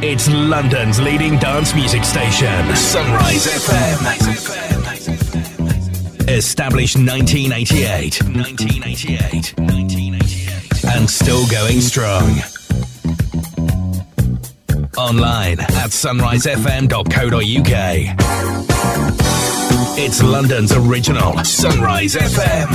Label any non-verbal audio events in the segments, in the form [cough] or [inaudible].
It's London's leading dance music station, Sunrise FM. Established 1988. 1988. 1988. And still going strong. Online at sunrisefm.co.uk. It's London's original Sunrise FM.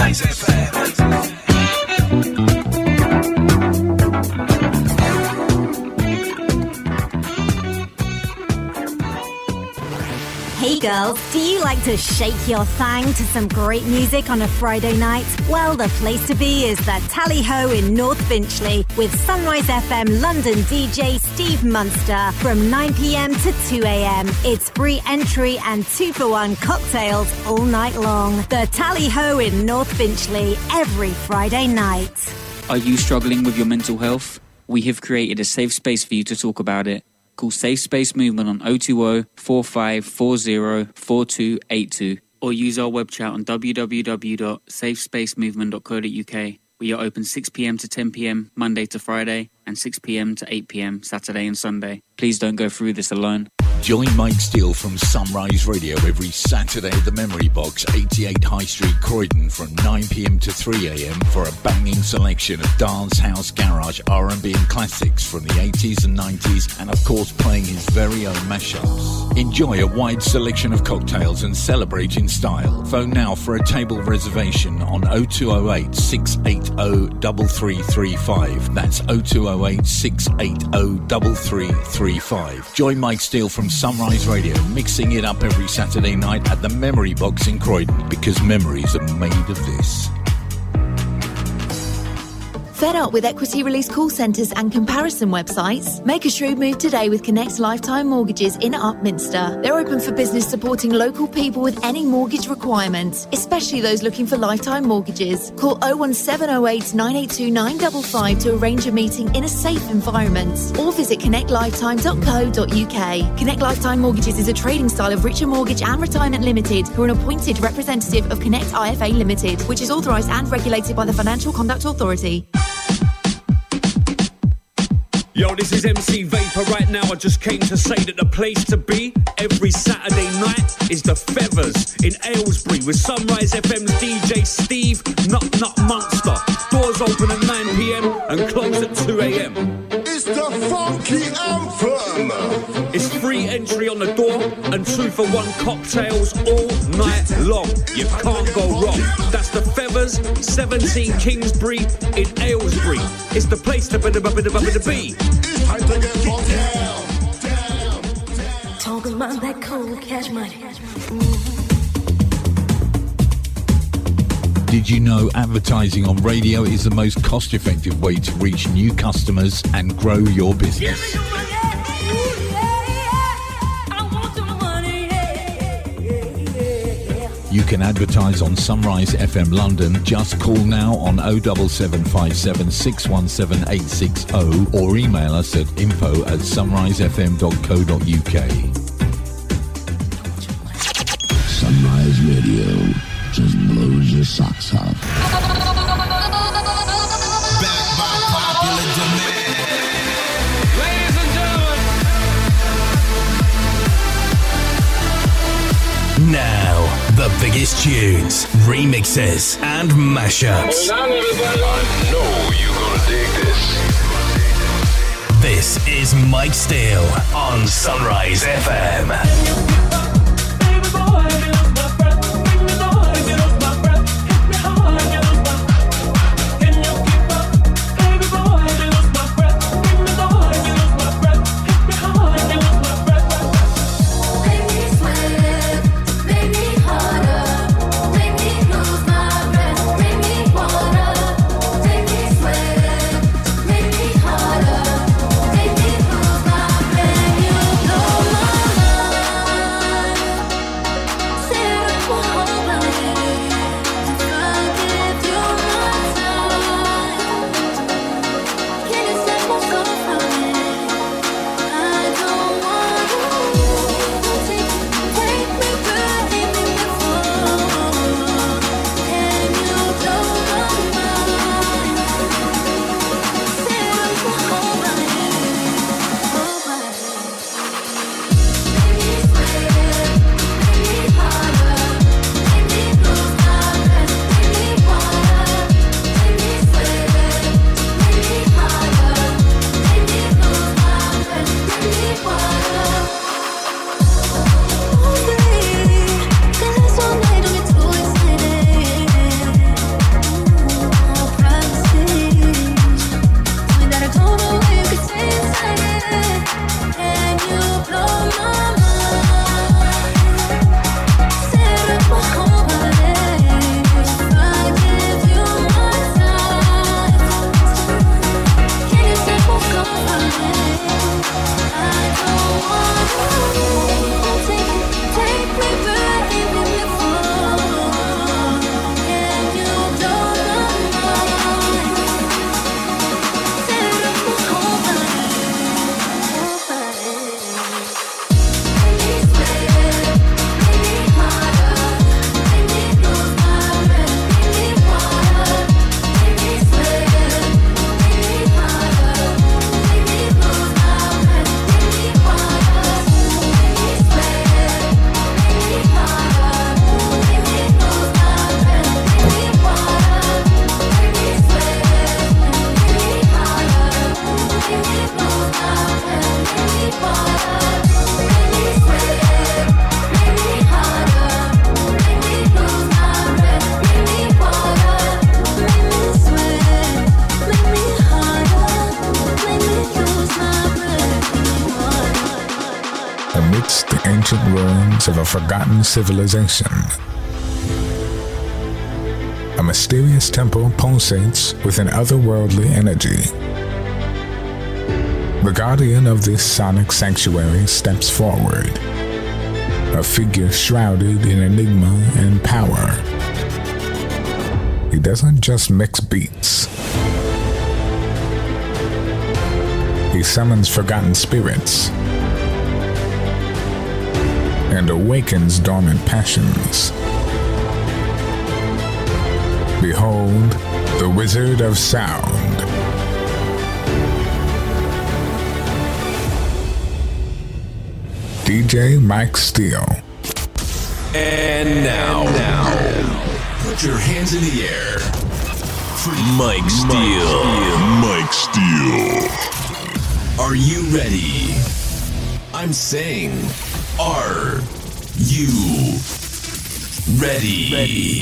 Hey girls, do you like to shake your thang to some great music on a Friday night? Well, the place to be is the Tally Ho in North Finchley with Sunrise FM London DJ Steve Munster from 9pm to 2am. It's free entry and two for one cocktails all night long. The Tally Ho in North Finchley every Friday night. Are you struggling with your mental health? We have created a safe space for you to talk about it. Call Safe Space Movement on 020 4540 4282 or use our web chat on www.safespacemovement.co.uk. We are open 6pm to 10pm Monday to Friday and 6pm to 8pm Saturday and Sunday. Please don't go through this alone. Join Mike Steel from Sunrise Radio every Saturday at the Memory Box, 88 High Street, Croydon, from 9pm to 3am for a banging selection of dance, house, garage, R&B and classics from the 80s and 90s, and of course playing his very own mashups. Enjoy a wide selection of cocktails and celebrate in style. Phone now for a table reservation on 0208 680 3335. That's 0208 680 3335. Join Mike Steel from Sunrise Radio, mixing it up every Saturday night at the Memory Box in Croydon because memories are made of this. Fed up with equity release call centres and comparison websites? Make a shrewd move today with Connect Lifetime Mortgages in Upminster. They're open for business supporting local people with any mortgage requirements, especially those looking for lifetime mortgages. Call 01708 982 955 to arrange a meeting in a safe environment or visit connectlifetime.co.uk. Connect Lifetime Mortgages is a trading style of Richer Mortgage and Retirement Limited, who are an appointed representative of Connect IFA Limited, which is authorised and regulated by the Financial Conduct Authority. Yo, this is MC Vapor right now. I just came to say that the place to be every Saturday night is the Feathers in Aylesbury with Sunrise FM's DJ Steve Nut Nut Monster. Doors open at 9 pm and close at 2 am. It's the funky anthem. It's free entry on the door and two for one cocktails all night long. You can't go wrong. That's the Feathers, 17 Kingsbury in Aylesbury. It's the place to be. on down. Talking about that cold cash money. Did you know advertising on radio is the most cost effective way to reach new customers and grow your business? You can advertise on Sunrise FM London. Just call now on 07757 617 860 or email us at info at sunrisefm.co.uk. Sunrise Radio just blows your socks off. Back by popular demand. Ladies and gentlemen. Now, the biggest tunes, remixes, and mashups. I know you're gonna dig this. This is Mike Steel on Sunrise FM. Civilization. A mysterious temple pulsates with an otherworldly energy. The guardian of this sonic sanctuary steps forward, a figure shrouded in enigma and power. He doesn't just mix beats. He summons forgotten spirits and awakens dormant passions. Behold, the Wizard of Sound. DJ Mike Steel. And now, now, put your hands in the air. For Mike Steel. Mike Steel. Are you ready? I'm saying, are you ready?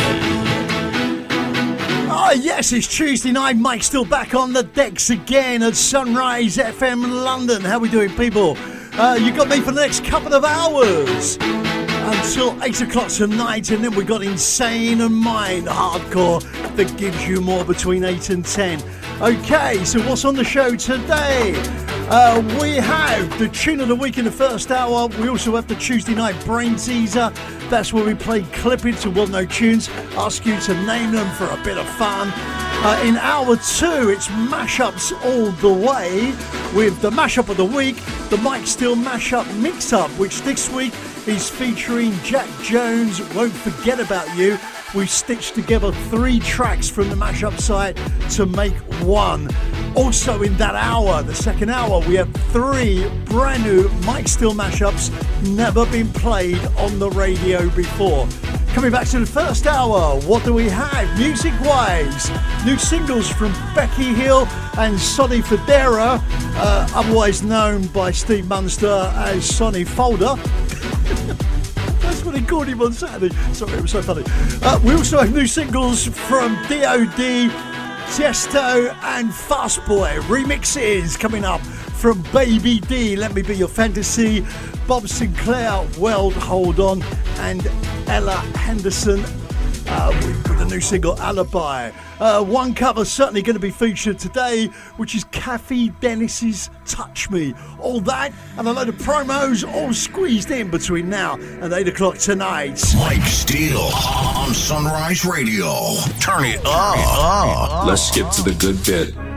Oh, yes, it's Tuesday night. Mike's still back on the decks again at Sunrise FM London. How we doing, people? Uh, you got me for the next couple of hours until 8 o'clock tonight, and then we got Insane and Mind Hardcore that gives you more between 8 and 10. Okay, so what's on the show today? Uh, we have the tune of the week in the first hour. We also have the Tuesday night brain teaser. That's where we play clippings of well-known tunes, ask you to name them for a bit of fun. Uh, in hour two, it's mashups all the way with the mashup of the week, the Mike Steel mashup mix-up, which this week is featuring Jack Jones. Won't forget about you. We've stitched together three tracks from the mashup site to make one. Also, in that hour, the second hour, we have three brand new Mike Steel mashups never been played on the radio before. Coming back to the first hour, what do we have music wise? New singles from Becky Hill and Sonny Fodera, uh, otherwise known by Steve Munster as Sonny Folder. [laughs] Him on Saturday. Sorry, it was so funny. Uh, we also have new singles from DOD, Tiesto, and Fastboy. Remixes coming up from Baby D, Let Me Be Your Fantasy, Bob Sinclar, World Hold On, and Ella Henderson uh, with, with the new single Alibi. Uh, one cover certainly going to be featured today, which is Cathy Dennis's Touch Me. All that and a load of promos all squeezed in between now and 8 o'clock tonight. Mike Steel on Sunrise Radio. Turn it up. Let's skip to the good bit.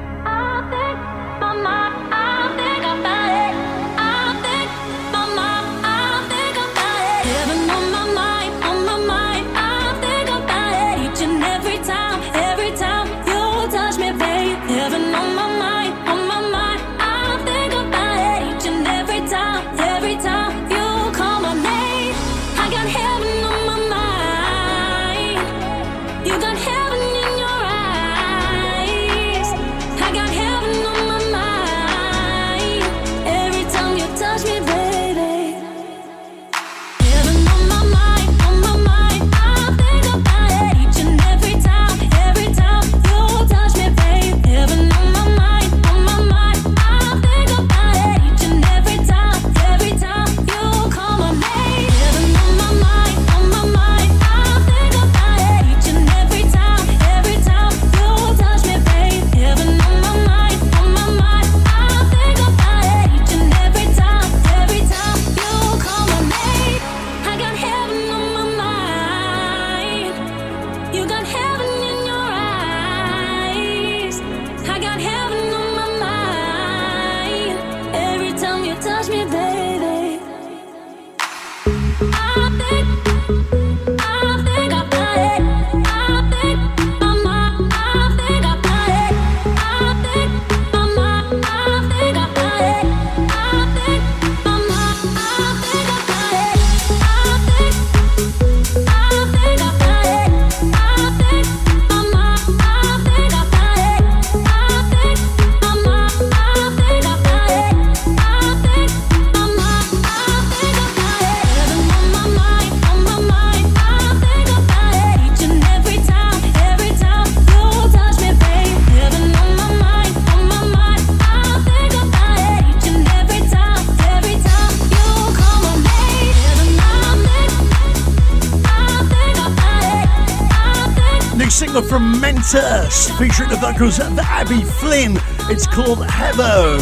From Mentos featuring the vocals of Abby Flynn. It's called Heaven.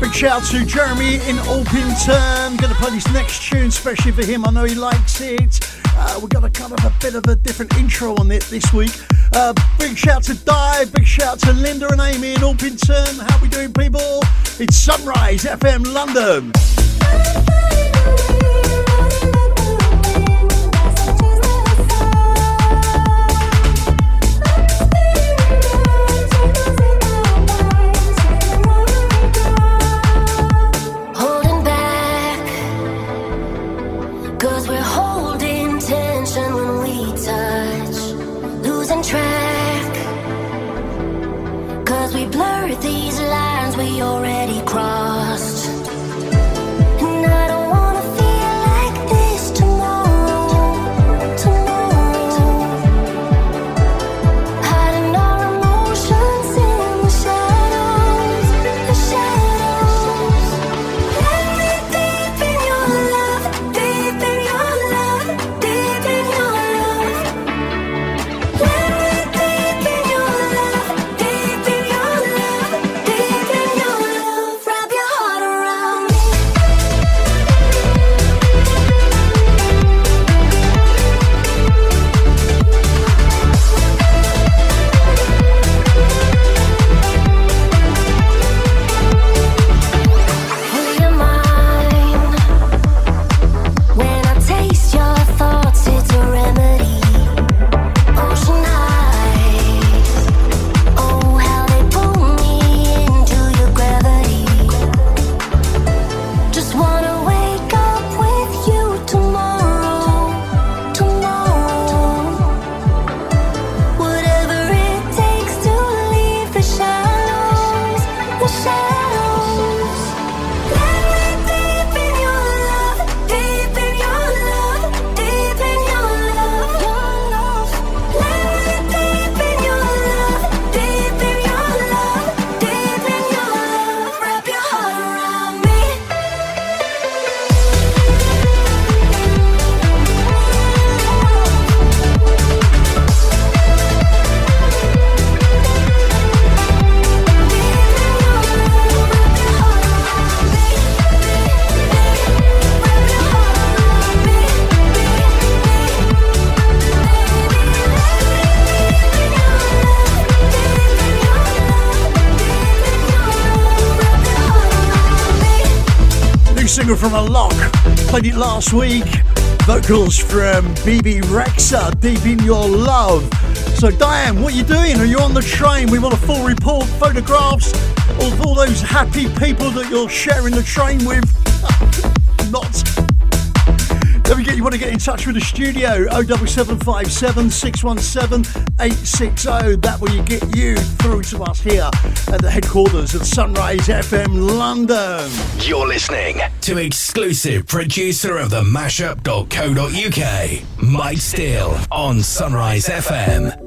Big shout out to Jeremy in Alpington. Gonna play this next tune, especially for him. I know he likes it. Uh, we've got a kind of a bit of a different intro on it this week. Uh, big shout to Di, big shout to Linda and Amy in Alpington. How we doing, people? It's Sunrise FM London. Played it last week. Vocals from Bebe Rexha, Deep in Your Love. So, Diane, what are you doing? Are you on the train? We want a full report, photographs of all those happy people that you're sharing the train with. [laughs] Not. Don't forget, you want to get in touch with the studio 07757 617 860. That will get you through to us here at the headquarters of Sunrise FM London. You're listening to exclusive producer of the mashup.co.uk, Mike Steel on Sunrise FM.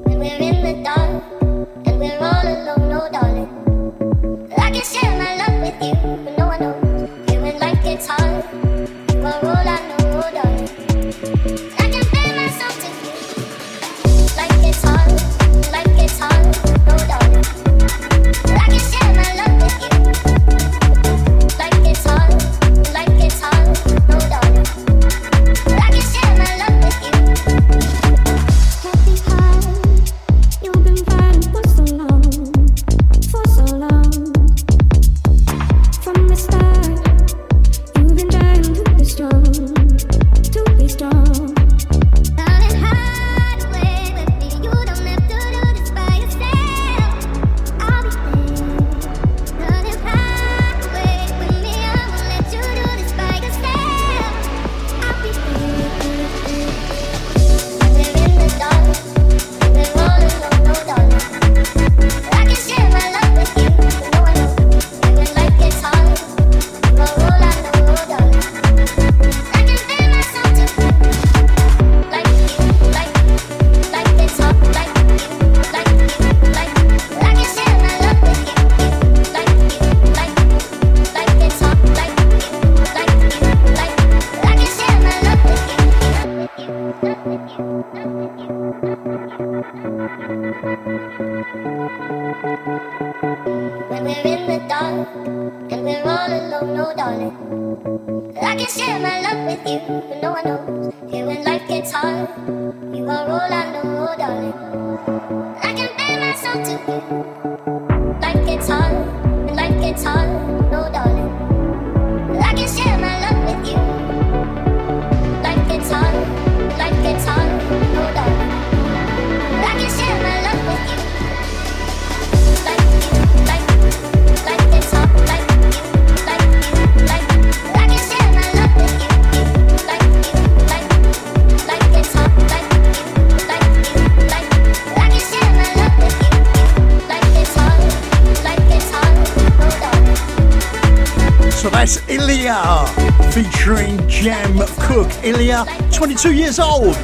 two years old.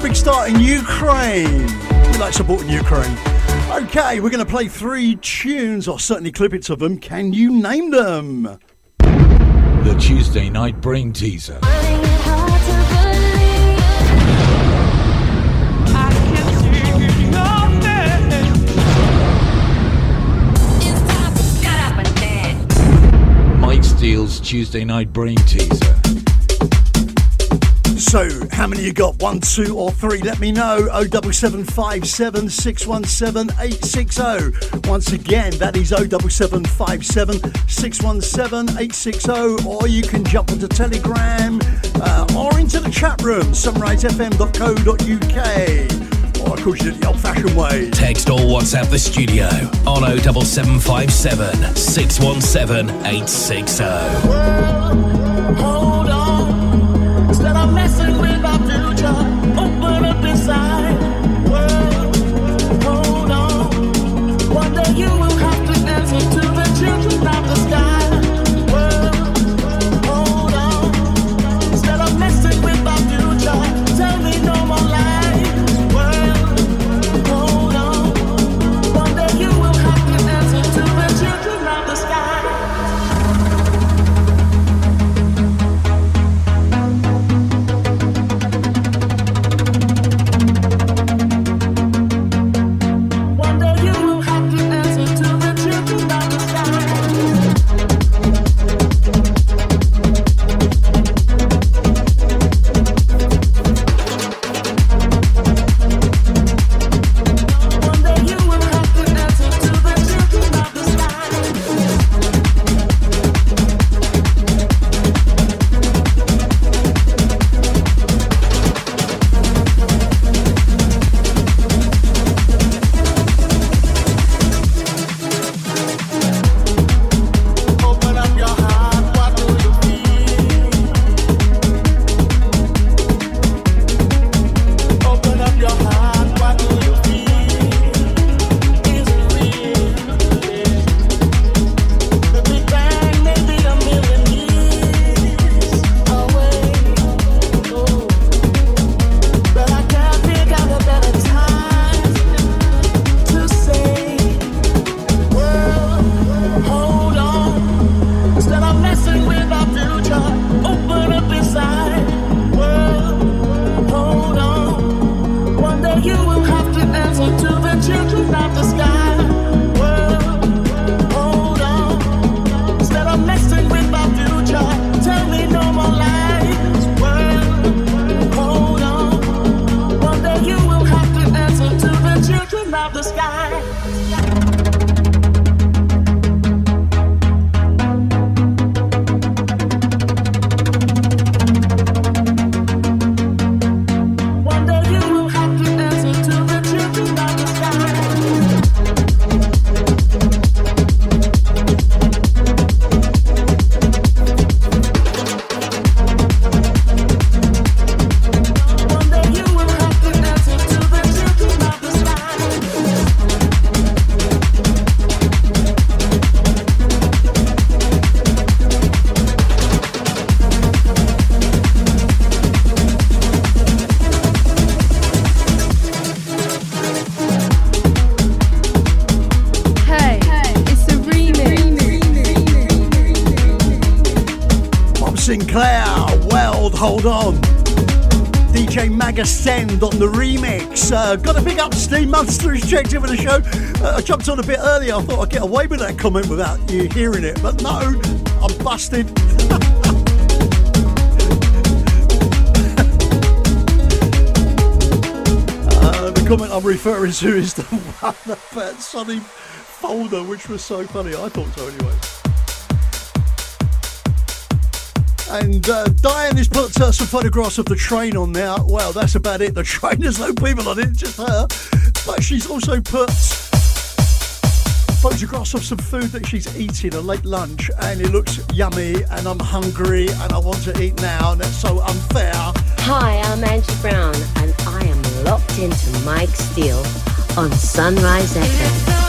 Big start in Ukraine. We like supporting Ukraine. Okay, we're going to play three tunes, or certainly clippets of them. Can you name them? The Tuesday Night Brain Teaser. Mike Steel's Tuesday Night Brain Teaser. So, how many you got? One, two, or three? Let me know. 07757 617 860. Once again, that is 07757 617 860. Or you can jump onto Telegram uh, or into the chat room, sunrisefm.co.uk. Or of course, you do the old fashioned way. Text or WhatsApp the studio on 07757 617 860. Who's checked in the show. Uh, I jumped on a bit earlier. I thought I'd get away with that comment without you hearing it, but no, I'm busted. [laughs] Uh, the comment I'm referring to is the [laughs] one about Sonny Folder, which was so funny. I thought so anyway. And uh, Diane has put uh, some photographs of the train on there. Well, that's about it. The train, there's no people on it, just her. But she's also put photographs of some food that she's eating, a late lunch, and it looks yummy, and I'm hungry, and I want to eat now, and that's so unfair. Hi, I'm Angie Brown, and I am locked into Mike Steel on Sunrise FM.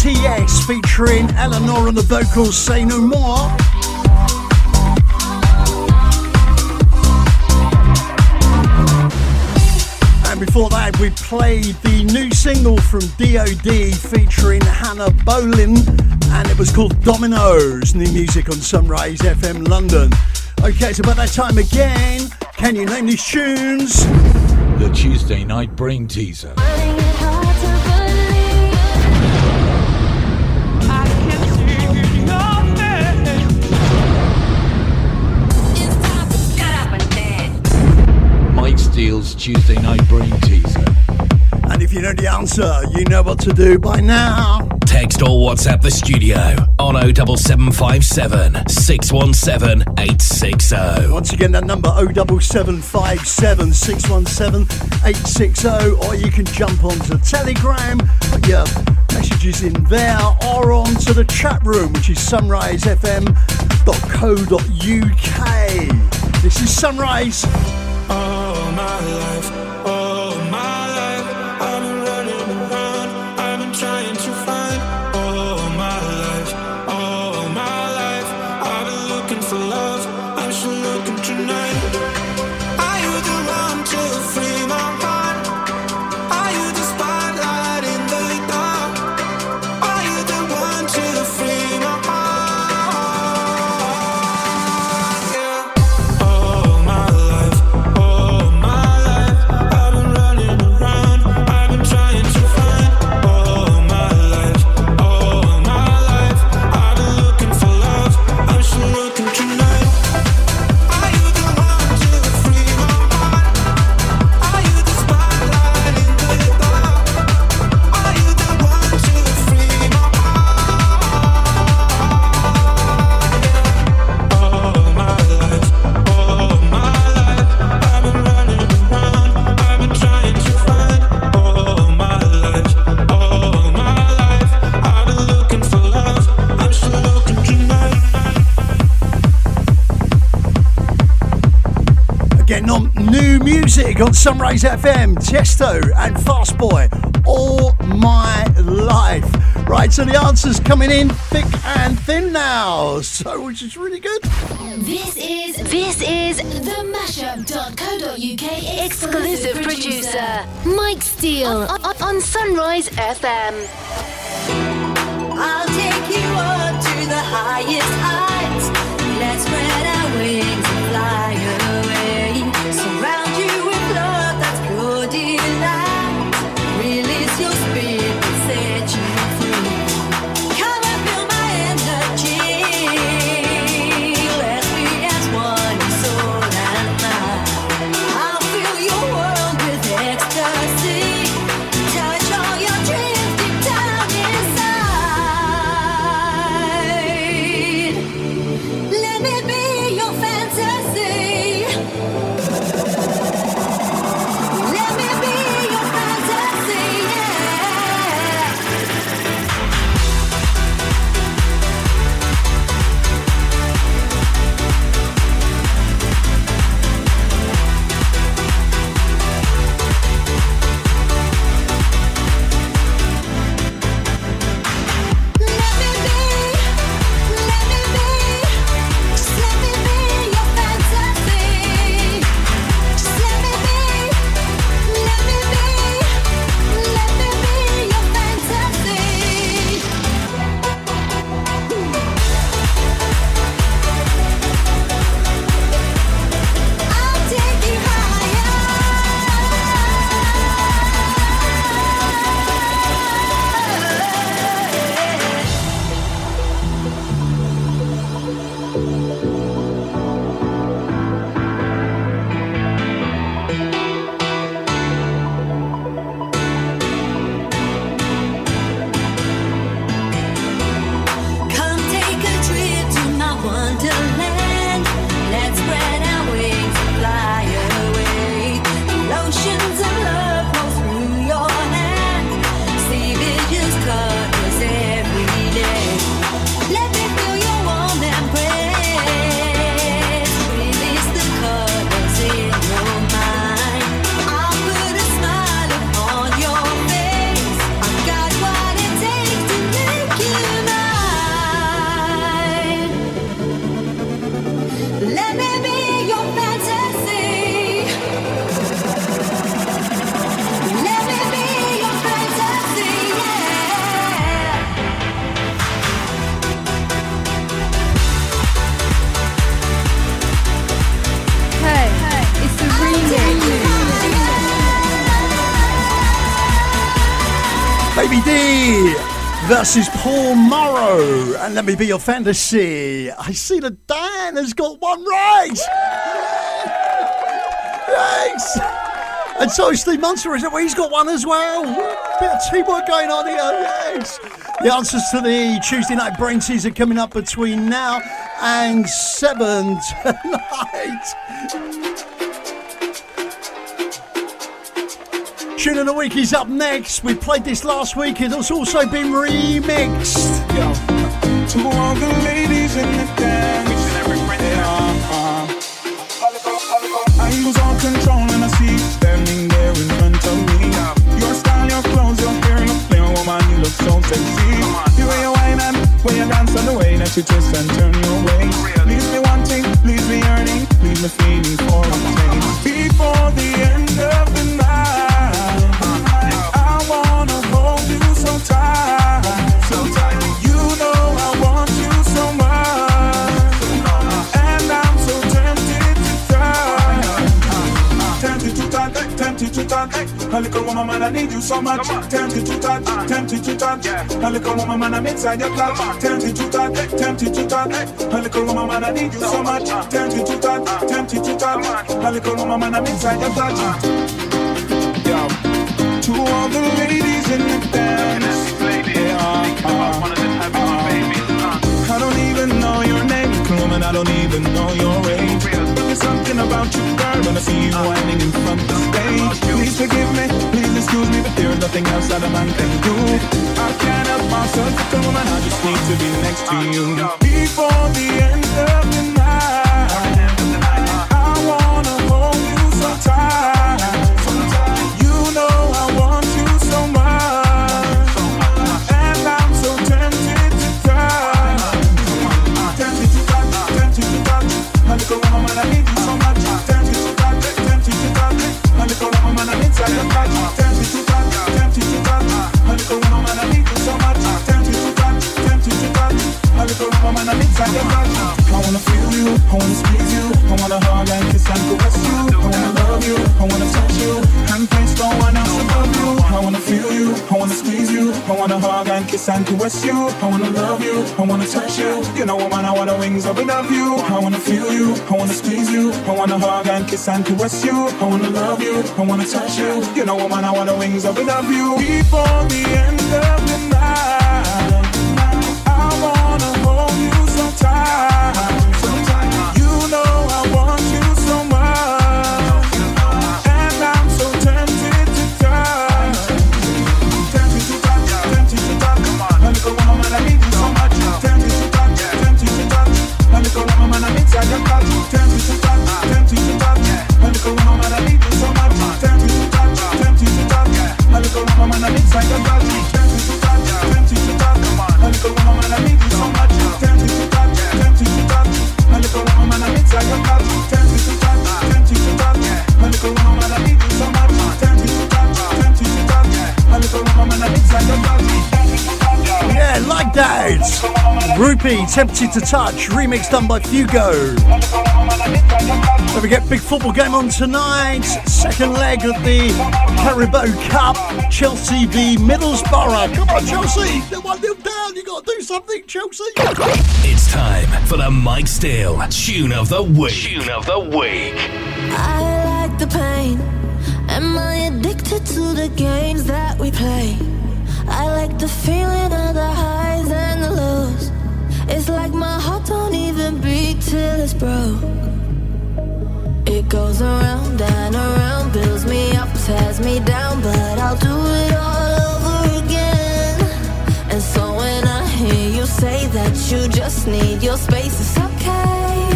TCTS featuring Eleanor on the vocals, Say No More. And before that, we played the new single from DOD featuring Hannah Bolin, and it was called Dominoes. New music on Sunrise FM London. Okay, it's about that time again. Can you name these tunes? The Tuesday night brain teaser. Steel's Tuesday night brain teaser. And if you know the answer, you know what to do by now. Text or WhatsApp the studio on 07757 617 860. Once again, that number 07757 617 860, or you can jump onto Telegram, put your messages in there, or onto the chat room, which is sunrisefm.co.uk. This is Sunrise. All my life, on Sunrise FM, Tiesto and Fast Boy, all my life. Right, so the answer's coming in thick and thin now, so which is really good. This is this is the mashup.co.uk exclusive producer Mike Steel on, on, on Sunrise FM. I'll take you up to the highest heights. Let's spread our wings versus Paul Morrow. And let me be your fantasy. I see that Dan has got one right. Thanks. And so is Steve Munster, is it? Well, he's got one as well. Bit of teamwork going on here. Yes. The answers to the Tuesday night brain teaser coming up between now and seven tonight. The week is up next. We played this last week. It has also been remixed. To all the ladies in the dance. I lose all control and I see you standing there in front of me. Your style, your clothes, your hair, your flair, oh, woman, you look so sexy. The way you whine and when you dance and the way that you twist and turn your waist. Leave me wanting, leave me yearning, leave me feeling for a A little woman, man, I need you so much. Tempted to touch, tempted to touch. A little woman, man, I'm inside your clutch. Tempted to touch, tempted to touch. A little woman, man, I need you so much. Tempted to touch, tempted to touch. A little woman, man, I'm inside your clutch. Yo. To all the ladies in the dance. Uh, uh, uh, I don't even know your name, Clue, and I don't even know your age. Something about you, girl, when I see you whining in front of the stage. Please forgive me, please excuse me, but there's nothing else that a man can do. I can't help myself, little woman, I just need to be next to you. Before the end I wanna touch you. You know, I wanna wings up above you. I wanna feel you, I wanna squeeze you, I wanna hug and kiss and caress you. I wanna love you, I wanna touch you. You know, I wanna wings up above you. Before the end of the night, like that. Rupee, Tempted to Touch, remix done by Fugo. Don't forget, big football game on tonight. Second leg of the Carabao Cup. Chelsea v Middlesbrough. Come on, Chelsea. They're 1 0 down. you got to do something, Chelsea. It's time for the Mike Steel Tune of the Week. Tune of the Week. I like the pain. Am I addicted to the games that we play? I like the feeling of the highs and the lows. It's like my heart don't even beat till it's broke. It goes around and around, builds me up, tears me down, but I'll do it all over again. And so when I hear you say that you just need your space, it's okay.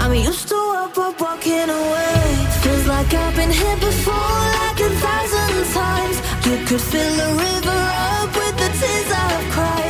I'm used to up, up, walking away. Feels like I've been here before, like a thousand times. You could fill a river up with the tears I've cried.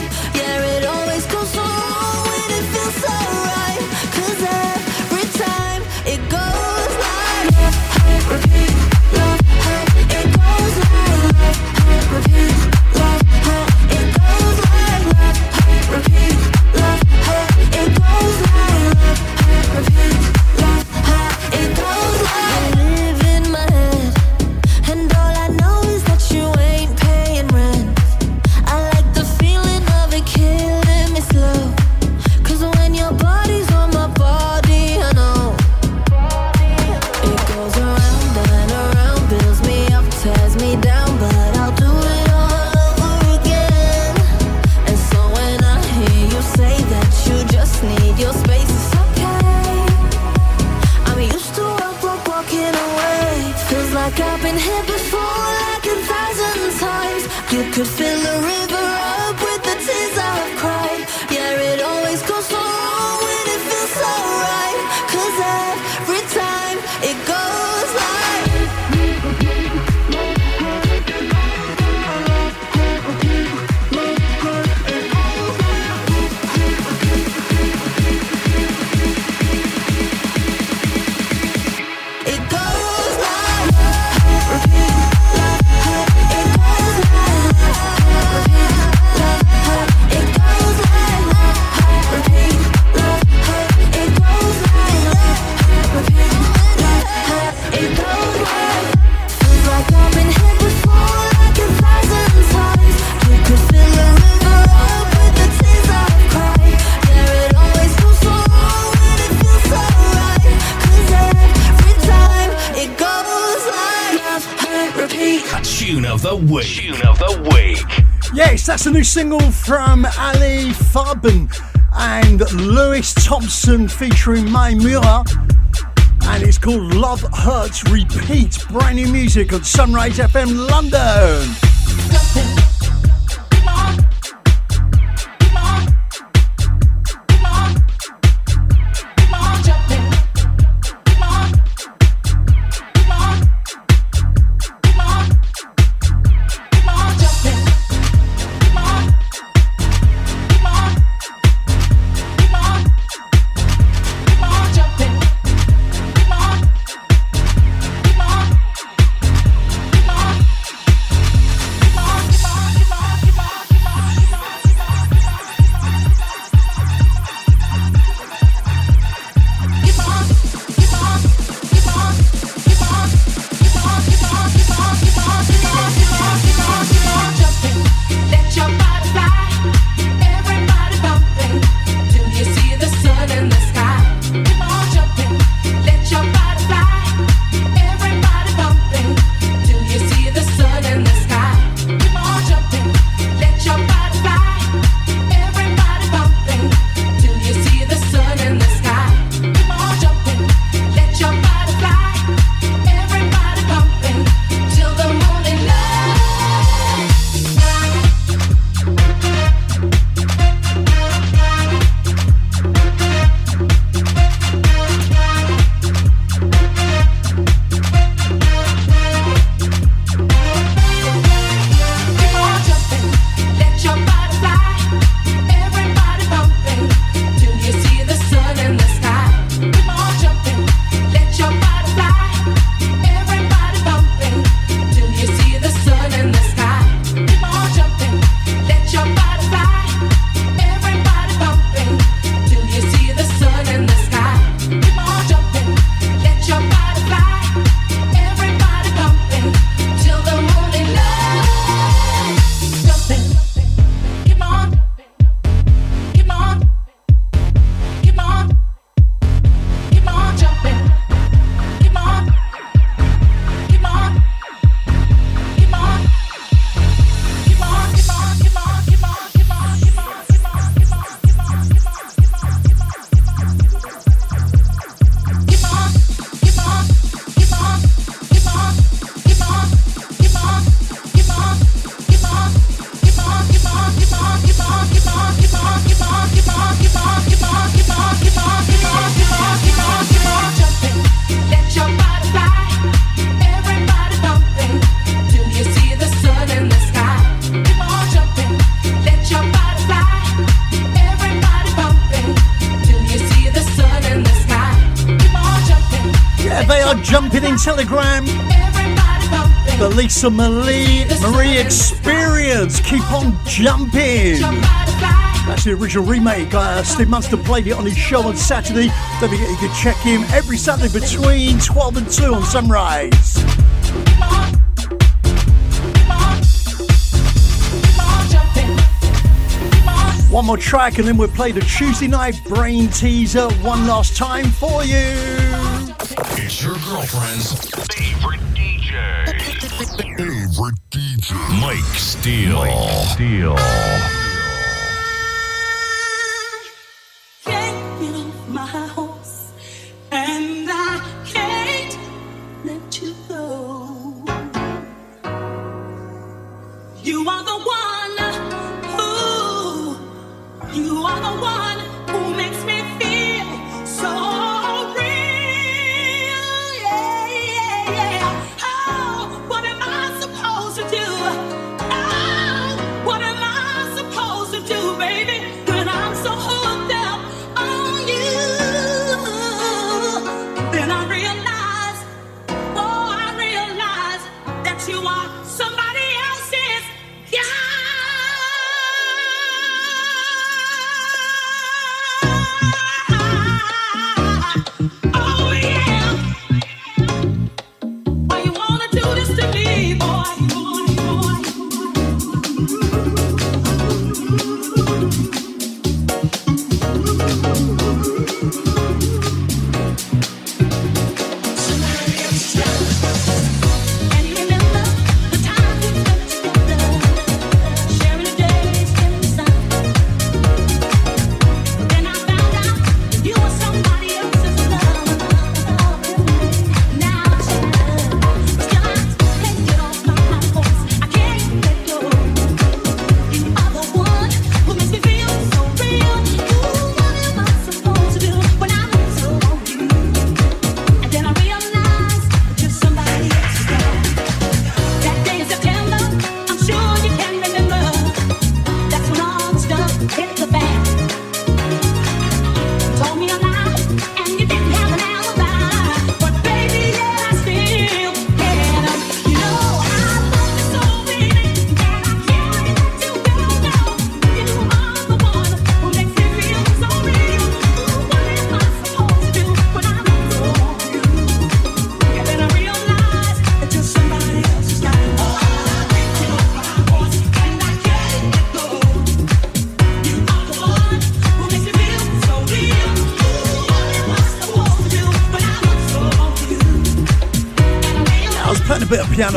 That's a new single from Ali Farben and Lewis Thompson featuring Mai Mura. And it's called Love Hurts Repeat. Brand new music on Sunrise FM London. Marie Marie Experience. Keep on jumping. That's the original remake. Uh, Steve Munster played it on his show on Saturday. Don't forget you can check him every Saturday between 12 and 2 on Sunrise. One more track and then we'll play the Tuesday night brain teaser one last time for you. It's your girlfriend's favorite DJ. Mike Steel. Mike Steel. you are somebody.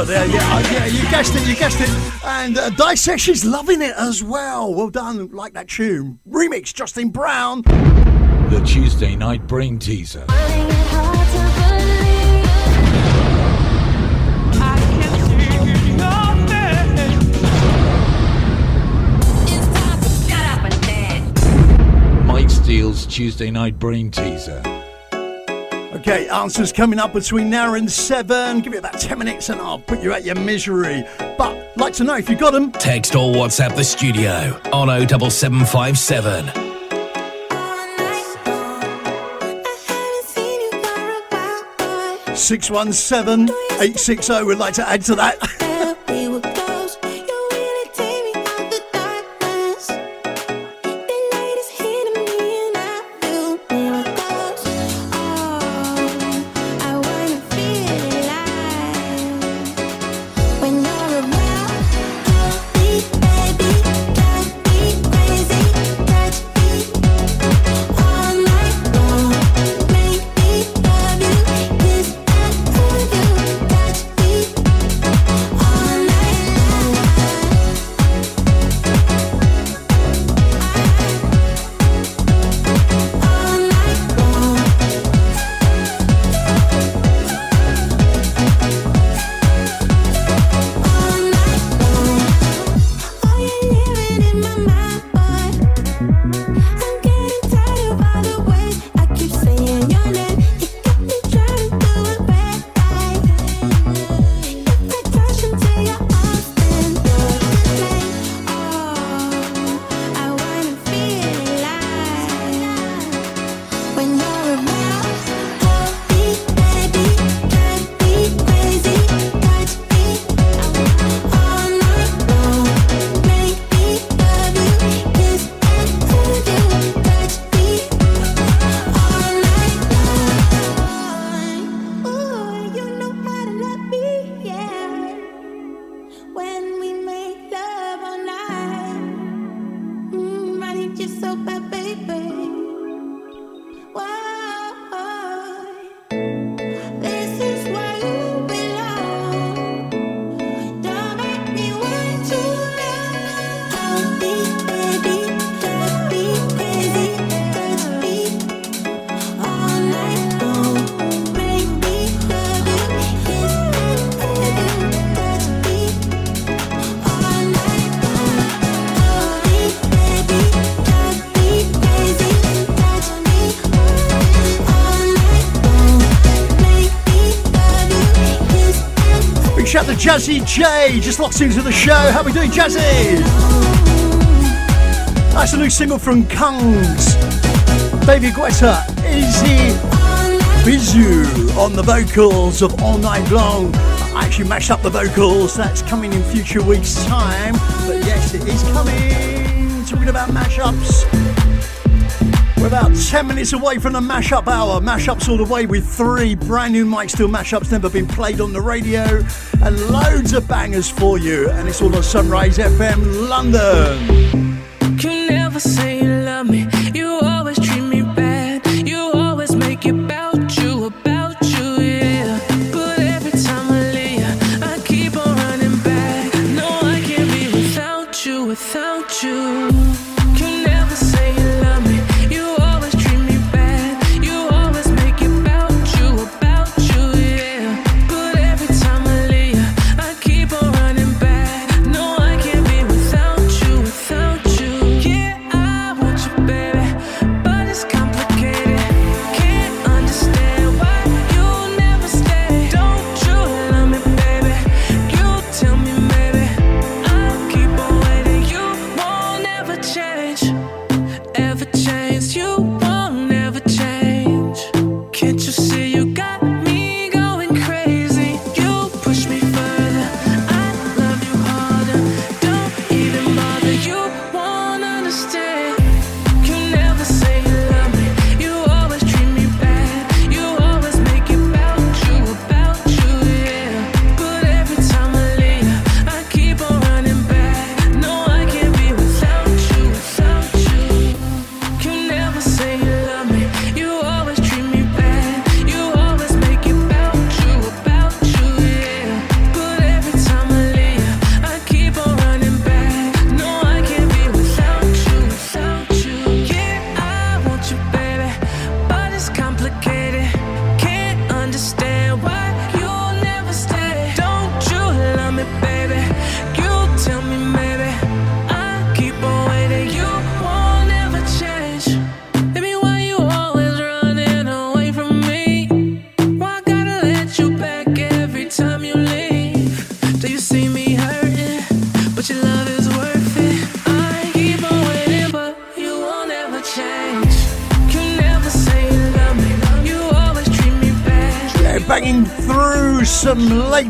There. Yeah, uh, yeah, you guessed it, you guessed it. And uh, she's loving it as well. Well done, like that tune. Remix, Justin Brown. The Tuesday night brain teaser. Mike Steel's Tuesday night brain teaser. Okay, answers coming up between now and seven. Give me about 10 minutes and I'll put you out your misery. But, like to know if you got them. Text or WhatsApp the studio on 07757. Six one seven eight six oh. zero. Would like to add to that. [laughs] you so bad, Jazzy J. Just locked into the show. How we doing, Jazzy? That's a new single from Kungs. David Guetta, Izzy Bizu on the vocals of All Night Long. I actually mashed up the vocals. That's coming in future weeks' time. But yes, it is coming. Talking about mashups. We're about 10 minutes away from the mashup hour. Mashups all the way with three brand new Mike Steel mashups never been played on the radio and loads of bangers for you. And it's all on Sunrise FM London.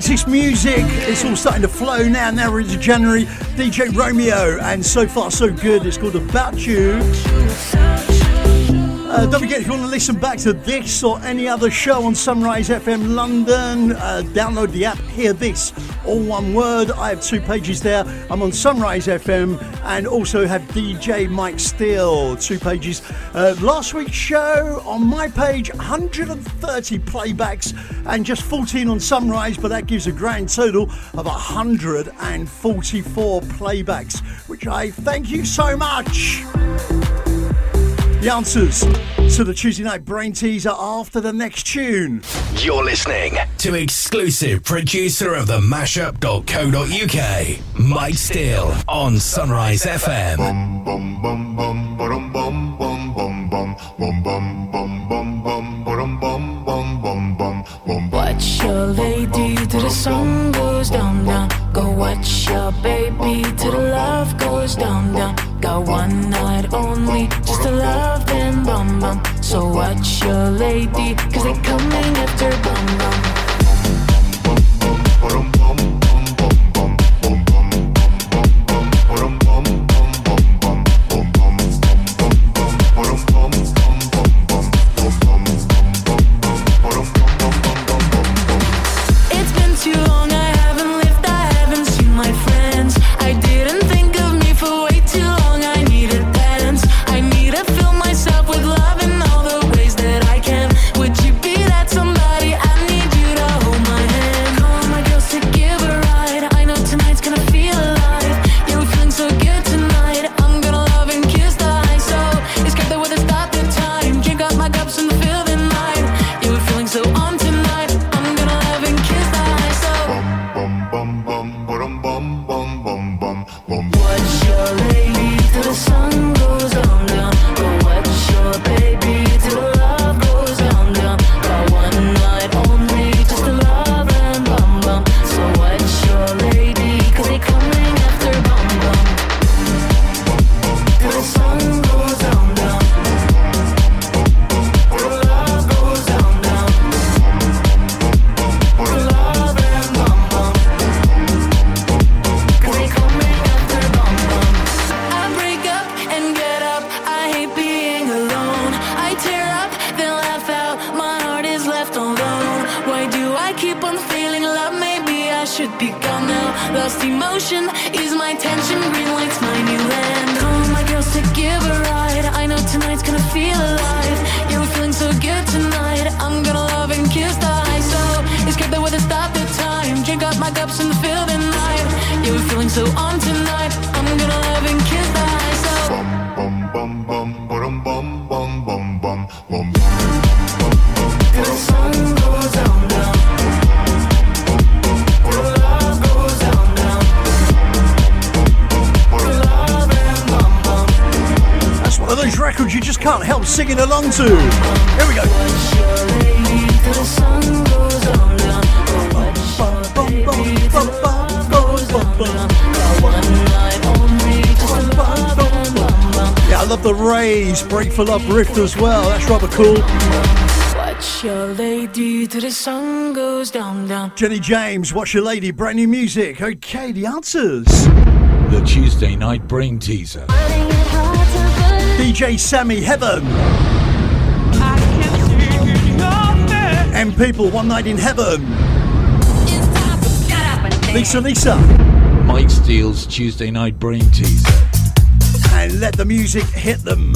Latest music. It's all starting to flow now. Now we're into January. DJ Romeo, and so far so good. It's called About You. Uh, don't forget if you want to listen back to this or any other show on Sunrise FM London, uh, download the app. Hear this, all one word. I have two pages there. I'm on Sunrise FM and also have DJ Mike Steel, two pages. Uh, last week's show on my page, 130 playbacks and just 14 on Sunrise, but that gives a grand total of 144 playbacks, which I thank you so much. The answers to the Tuesday night brain teaser after the next tune. You're listening to exclusive producer of the mashup.co.uk, Mike Steel on Sunrise FM. Watch your baby till the love goes down, down. Got one night only, just to love and bum bum. So watch your lady, cause they coming after bum bum. Raze Break for Love riff as well. That's rather cool. Watch your lady till the sun goes down, down. Jenny James, Watch Your Lady, brand new music. Okay, the answers. The Tuesday night brain teaser. DJ Sammy Heaven. And people, One Night in Heaven. Lisa Lisa. Mike Steel's Tuesday night brain teaser. And let the music hit them.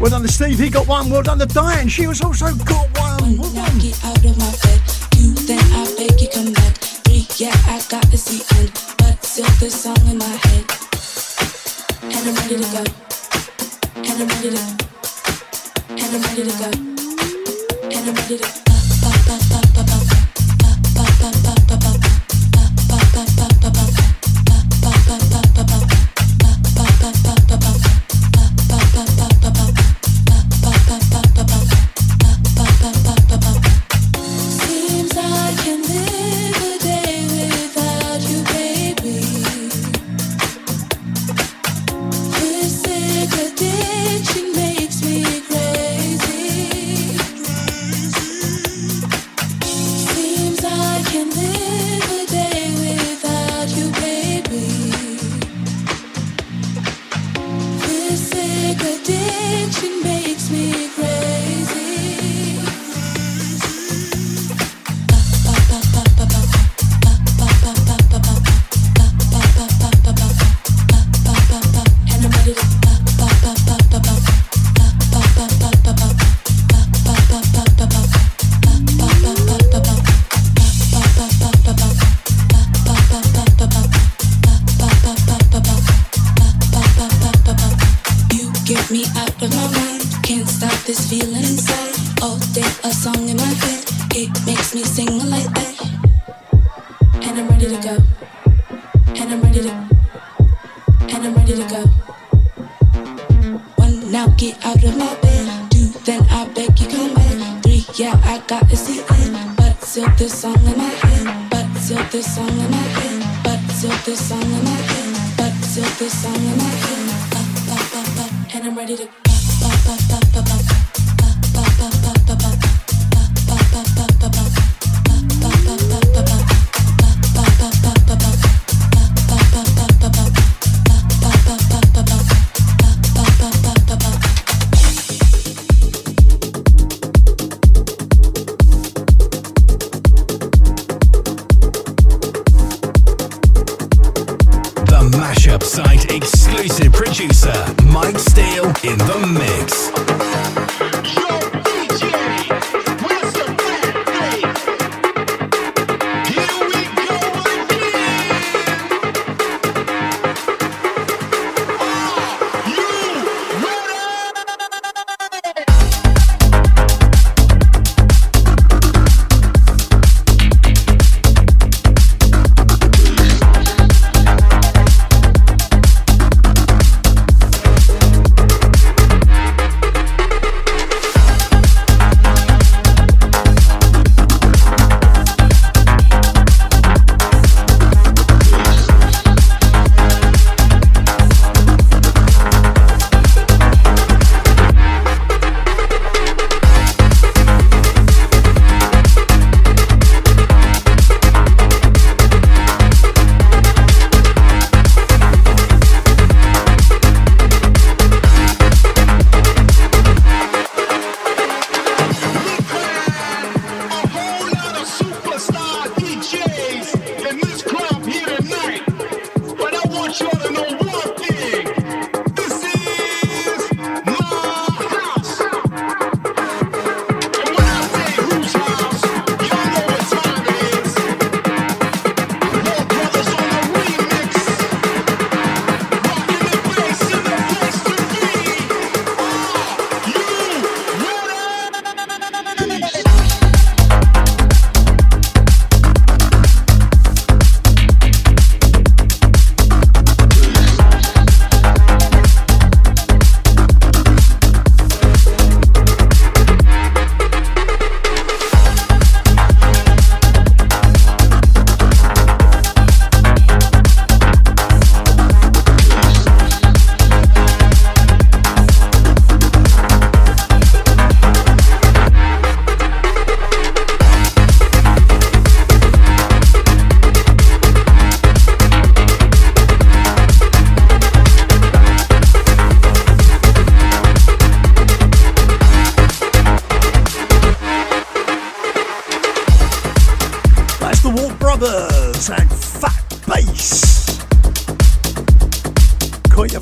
Well done to Steve, he got one. Well done to Diane, she was also got one. Well done. Get out of my bed. You, then I beg you come back. Three, yeah, I got the C end, but still the song in my head.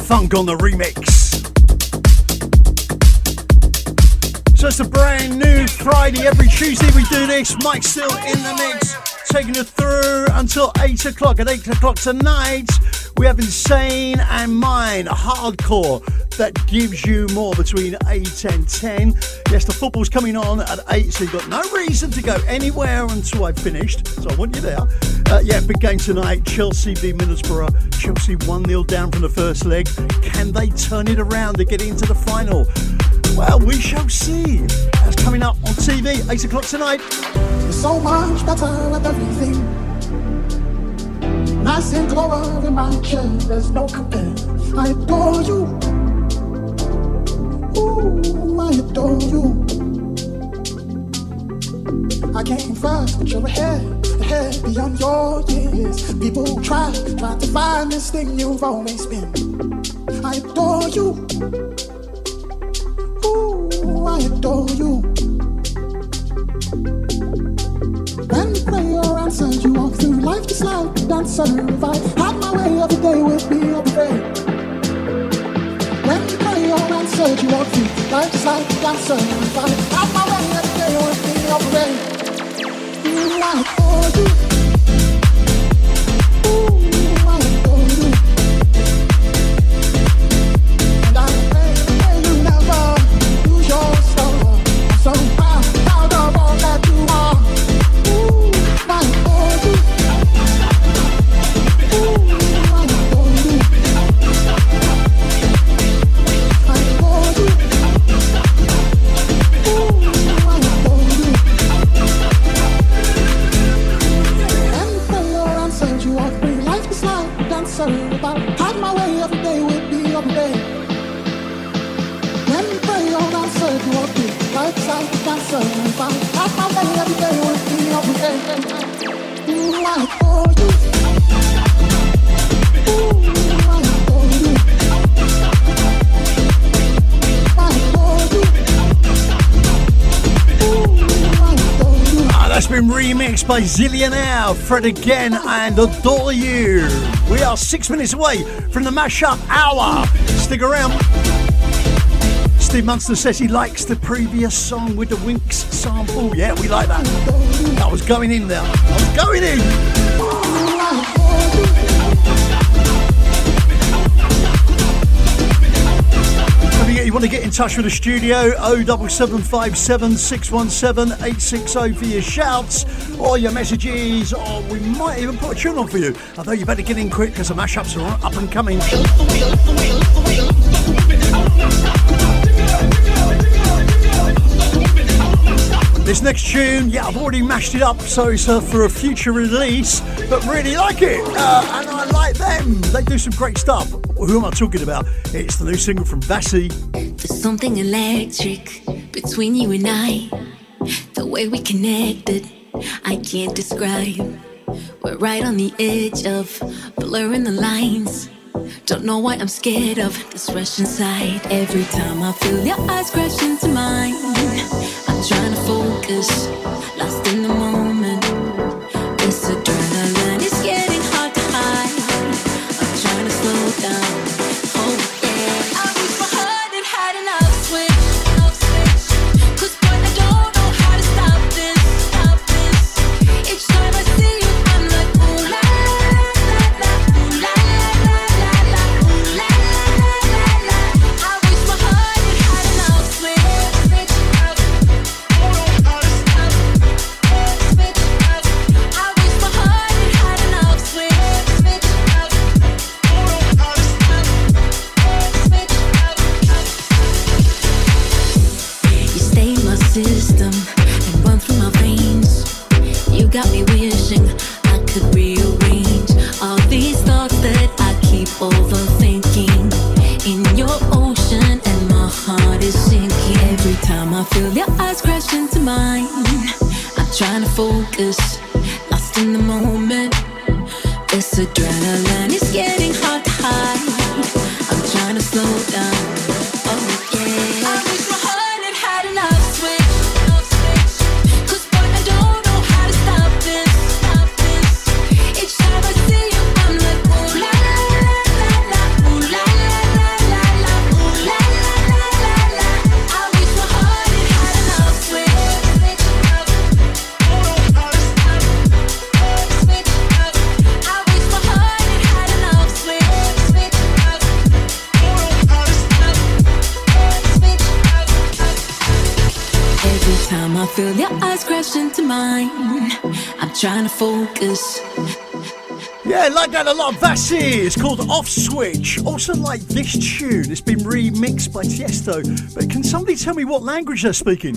Funk on the remix. So it's a brand new Friday. Every Tuesday we do this. Mike Steel in the mix, taking it through until 8 o'clock. At 8 o'clock tonight, we have Insane and Mine, hardcore that gives you more between 8 and 10. Yes, the football's coming on at 8, so you've got no reason to go anywhere until I've finished. So I want you there. Uh, yeah, big game tonight. Chelsea v Middlesbrough. Chelsea 1 0 down from the first leg. Can they turn it around to get into the final? Well, we shall see. That's coming up on TV, 8 o'clock tonight. You're so much better at everything. Nice and glow in my chair, there's no compare. I adore you. I adore you. I came first, but you're ahead, ahead beyond your years. People try, try to find this thing you've always been. I adore you. Ooh, I adore you. When you play your answer, you walk through life just like a dancer. If I had my way, every day would be a parade. When you your answer, life just like a dancer. If I had my way, every day would be a parade. Ooh, I adore you. Ooh, I adore you. Ah, by Zillionaire, Fred again, and Adore You. We are six minutes away from the mashup hour. Stick around. Steve Munster says he likes the previous song with the Winks sample. Yeah, we like that. I was going in there. I was going in. you want to get in touch with the studio, 07757 617 860 for your shouts or your messages, or we might even put a tune on for you. Although you better get in quick because the mashups are up and coming. This next tune, yeah, I've already mashed it up, so it's uh, for a future release, but really like it. Uh, and I like them. They do some great stuff. Who am I talking about? It's the new single from Bassy. There's something electric between you and I. The way we connected, I can't describe. We're right on the edge of blurring the lines. Don't know why I'm scared of this rush inside. Every time I feel your eyes crash into mine trying to focus. Lost in called Off Switch. Also, like this tune, it's been remixed by Tiesto. But can somebody tell me what language they're speaking?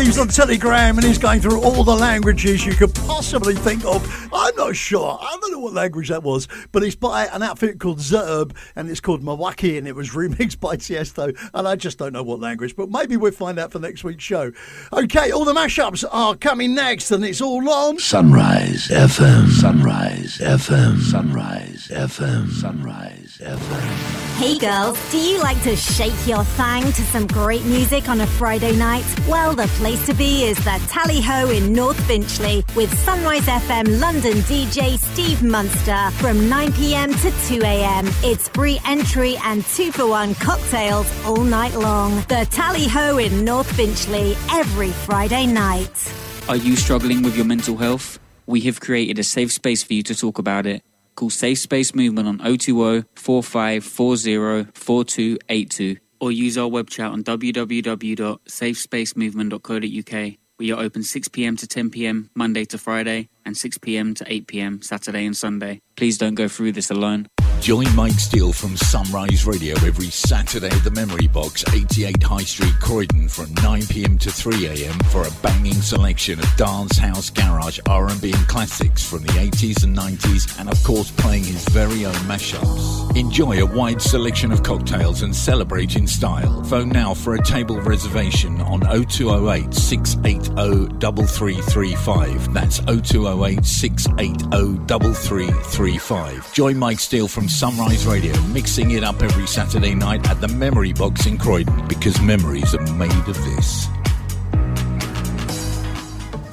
Steve's on Telegram and he's going through all the languages you could possibly think of. I'm not sure. I don't know what language that was, but it's by an outfit called Zerb and it's called Mwaki and it was [laughs] remixed by Tiesto. And I just don't know what language, but maybe we'll find out for next week's show. Okay, all the mashups are coming next and it's all on Sunrise FM. Sunrise FM. Sunrise FM. Sunrise FM. Hey girls, do you like to shake your thang to some great music on a Friday night? Well, the place to be is the Tally Ho in North Finchley with Sunrise FM London DJ Steve Munster from 9pm to 2am. It's free entry and two for one cocktails all night long. The Tally Ho in North Finchley every Friday night. Are you struggling with your mental health? We have created a safe space for you to talk about it. Call Safe Space Movement on 020 4540 4282 or use our web chat on www.safespacemovement.co.uk. We are open 6pm to 10pm Monday to Friday and 6pm to 8pm Saturday and Sunday. Please don't go through this alone. Join Mike Steel from Sunrise Radio every Saturday at the Memory Box, 88 High Street, Croydon, from 9pm to 3am for a banging selection of dance, house, garage, R&B and classics from the 80s and 90s, and of course playing his very own mashups. Enjoy a wide selection of cocktails and celebrate in style. Phone now for a table reservation on 0208 680 3335. That's 0208 680 3335. Join Mike Steel from Sunrise Radio, mixing it up every Saturday night at the Memory Box in Croydon because memories are made of this.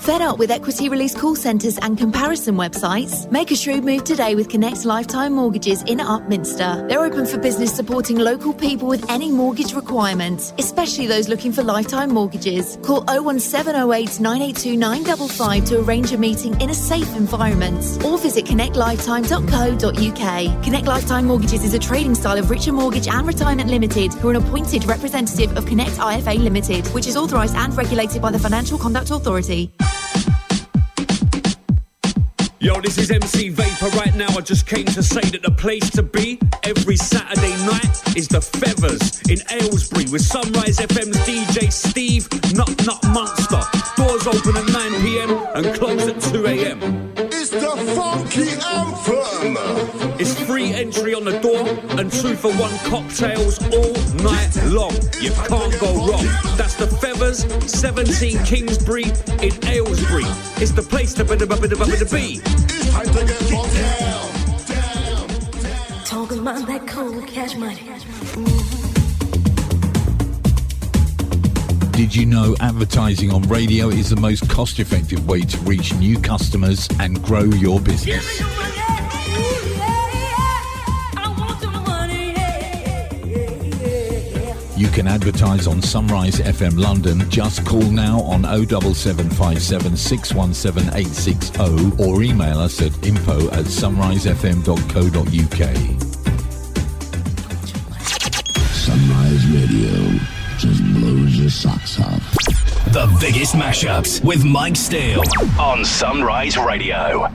Fed up with equity release call centres and comparison websites? Make a shrewd move today with Connect Lifetime Mortgages in Upminster. They're open for business supporting local people with any mortgage requirements, especially those looking for lifetime mortgages. Call 01708 982 955 to arrange a meeting in a safe environment or visit connectlifetime.co.uk. Connect Lifetime Mortgages is a trading style of Richer Mortgage and Retirement Limited, who are an appointed representative of Connect IFA Limited, which is authorised and regulated by the Financial Conduct Authority. Yo, this is MC Vapor right now. I just came to say that the place to be every Saturday night is the Feathers in Aylesbury with Sunrise FM's DJ Steve Nut Nut Munster. Doors open at 9 pm and close at 2 am. It's the funky anthem. It's free entry on the door and two for one cocktails all night long. You can't go wrong. That's the Feathers, 17 Kingsbury in Aylesbury. It's the place to be. to be- to be. Talking about that cold cash money. Did you know advertising on radio is the most cost effective way to reach new customers and grow your business? You can advertise on Sunrise FM London. Just call now on 07757 617 860 or email us at info at sunrisefm.co.uk. Sunrise Radio just blows your socks off. The biggest mashups with Mike Steel on Sunrise Radio.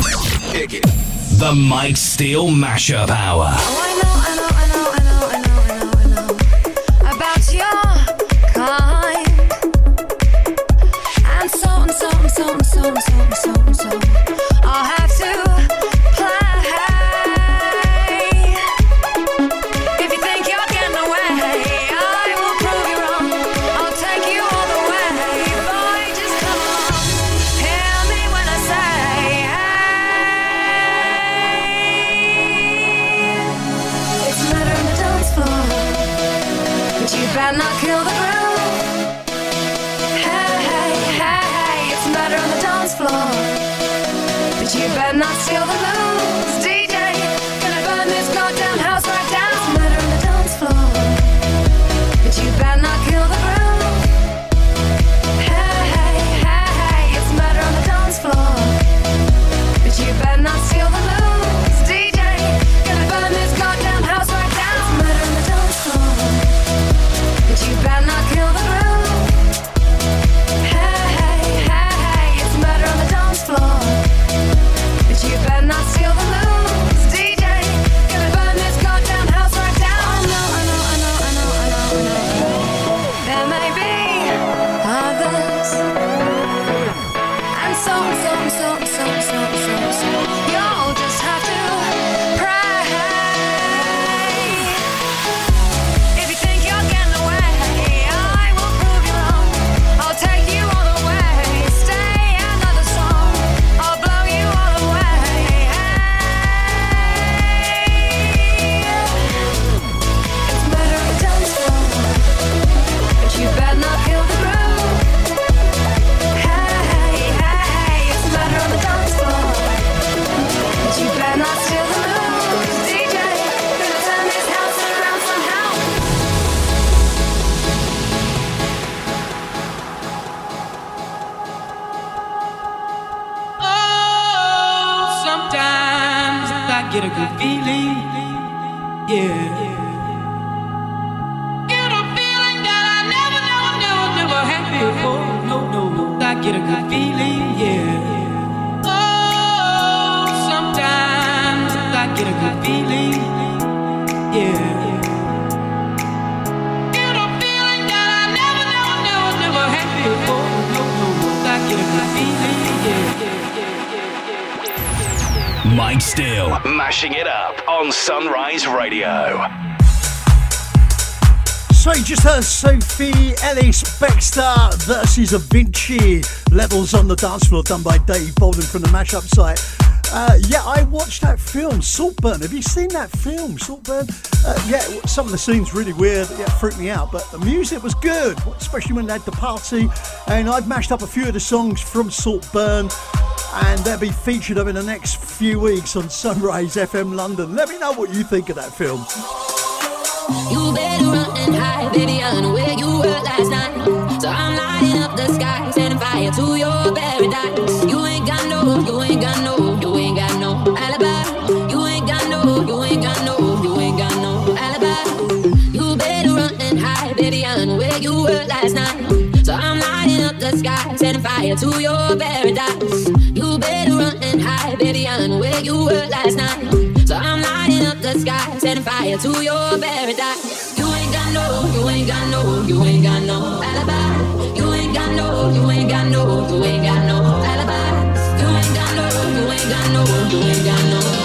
The Mike Steel Mashup Hour. about your kind. And so and so and so and so and so steal the versus Vinci. Levels on the dance floor done by Dave Bolden from the mashup site. Uh, yeah, I watched that film, Saltburn. Have you seen that film, Saltburn? Uh, yeah, some of the scenes really weird. Yeah, freaked me out, but the music was good, especially when they had the party. And I've mashed up a few of the songs from Saltburn, and they'll be featured over the next few weeks on Sunrise FM London. Let me know what you think of that film. You better run and hide, baby. The sky, setting fire to your paradise. You better run and hide, baby. I know where you were last night. So I'm lighting up the sky, setting fire to your paradise. You ain't got no, you ain't got no, you ain't got no alibi. You ain't got no, you ain't got no, you ain't got no alibi. You ain't got no, you ain't got no, you ain't got no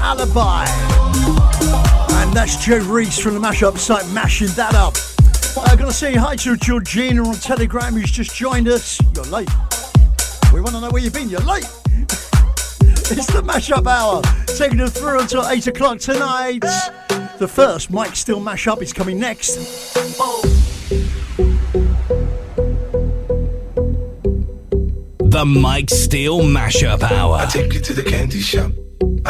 Alibi. And that's Joe Reese from the mashup site mashing that up. Uh, I'm going to say hi to Georgina on Telegram who's just joined us. You're late. We want to know where you've been. You're late. [laughs] it's the mashup hour. Taking it through until 8 o'clock tonight. The first Mike Steel mashup is coming next. the Mike Steel Mashup Hour. I take you to the candy shop.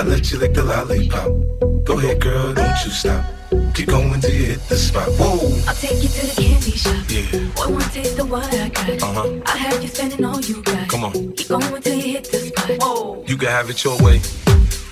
I let you lick the lollipop. Go ahead, girl, don't you stop. Keep going till you hit the spot. Whoa. I'll take you to the candy shop. Yeah. Boy, one taste of what I got. Uh huh. I have you spending all you got. Come on. Keep going till you hit the spot. Whoa. You can have it your way.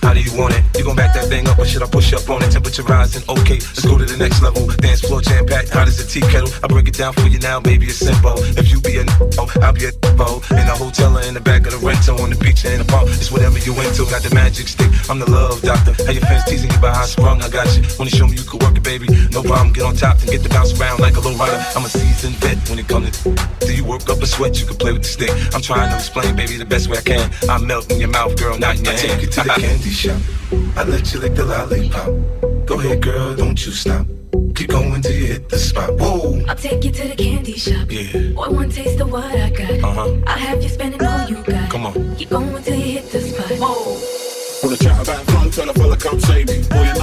How do you want it? You gon' back that thing up or should I push up on it? Temperature rising, okay, let's go to the next level. Dance floor jam packed, hot as a tea kettle. I break it down for you now, baby, it's simple. If you be a oh, I'll be a bo. In a hotel or in the back of the rental, on the beach or in the park, it's whatever you into. Got the magic stick, I'm the love doctor. How your fans teasing you about how I sprung, I got you. Wanna show me you could work it, baby? No problem, get on top and get the bounce around like a low rider. I'm a seasoned vet when it comes to. Do you work up a sweat? You can play with the stick. I'm trying to explain, baby, the best way I can. I melt in your mouth, girl, not in your I hand. take you to the [laughs] candy shop. I let you lick the lollipop. Go ahead, girl, don't you stop. Keep going to hit the spot. Whoa. I'll take you to the candy shop. Yeah. Boy, one taste of what I got. Uh huh. I'll have you spending all you got. Come on. Keep going till you hit the spot. Whoa. Wanna chat about flow, tell a fella come save me. Boy, you're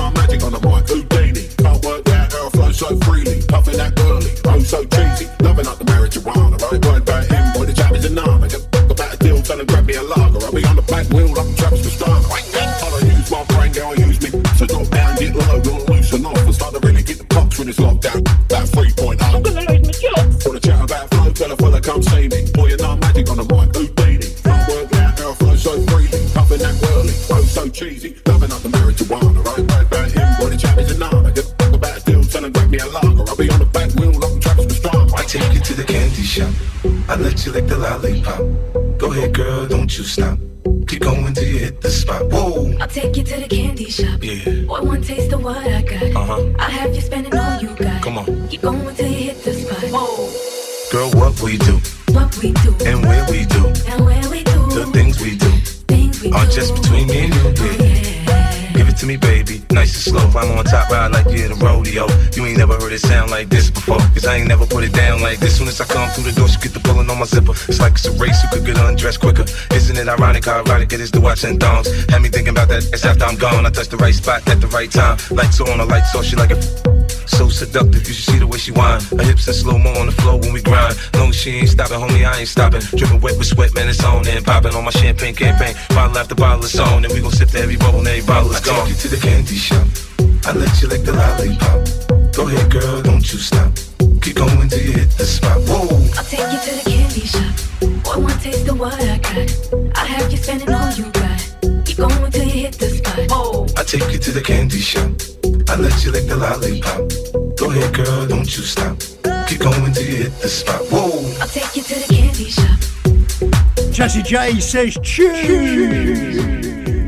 lick the lollipop. Go ahead, girl, don't you stop. Keep going till you hit the spot. Whoa. I'll take you to the candy shop. Yeah. Boy, one taste of what I got. Uh huh. I have you spending all you got. Come on. Keep going till you hit the spot. Whoa. Girl, what we do What we do and where we do. and where we do. The things we do Things we are do. just between me and you, yeah. Give it to me, baby. Nice and slow. I'm on top, ride like you in a rodeo. You ain't never heard it sound like this before. Cause I ain't never put it down like this. Soon as I come through the door, she get the pulling on my zipper. It's like it's a race who could get undressed quicker. Isn't it ironic how erotic it is to watch in thongs? Had me thinking about that it's after I'm gone. I touch the right spot at the right time. Lights on, the lights off, she like it. So seductive, you should see the way she whine. Her hips in slow mo on the floor when we grind. Long as she ain't stopping, homie, I ain't stopping. Dripping wet with sweat, man, it's on and popping on my champagne campaign. Bottle after bottle, it's on, and we gon' sip to every bubble, and every bottle is gone. I take you to the candy shop. I let you lick the lollipop. Go ahead, girl, don't you stop. Keep going till you hit the spot. Whoa. I'll take you to the candy shop. Boy, one taste of what I got. I have you spending all you got. Keep going till you hit the spot. Whoa. I take you to the candy shop. I let you lick the lollipop. Go ahead, girl, don't you stop. Keep going till you hit the spot. Whoa. I'll take you to the candy shop. Jesse J says chew.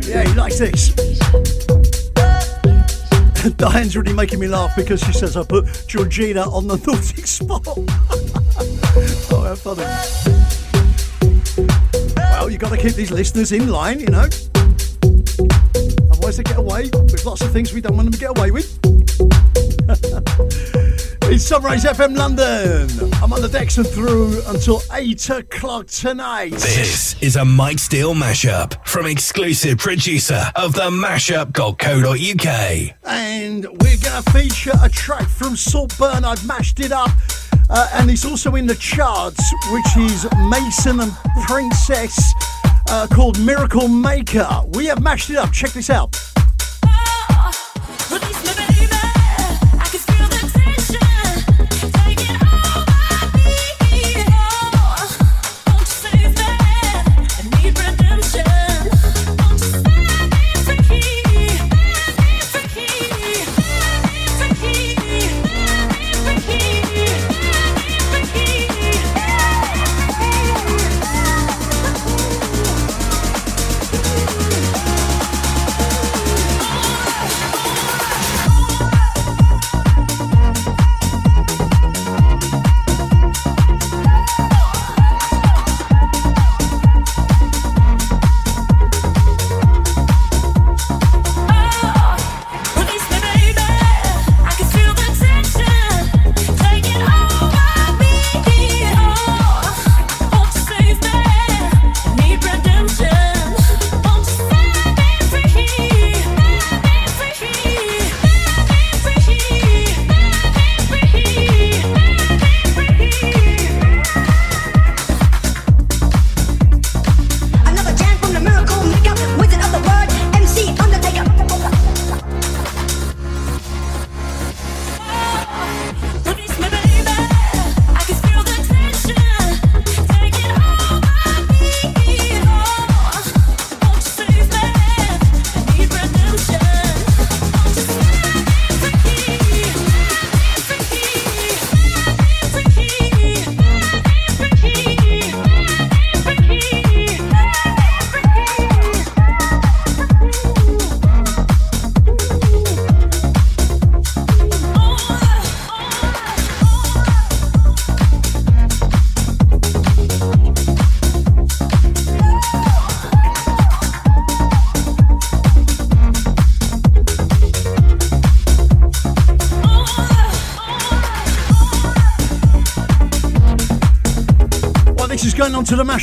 Yeah, he likes this. [laughs] Diane's really making me laugh because she says I put Georgina on the [laughs] naughty spot. [laughs] oh, how funny. Well, you've got to keep these listeners in line, you know. Otherwise, they get away with lots of things we don't want them to get away with. It's Sunrise FM London. I'm on the decks and through until 8 o'clock tonight. This is a Mike Steel mashup from exclusive producer of the mashup.co.uk. and we're going to feature a track from Saltburn. I've mashed it up, uh, and it's also in the charts, which is Mason and Princess, uh, called Miracle Maker. We have mashed it up. Check this out. Release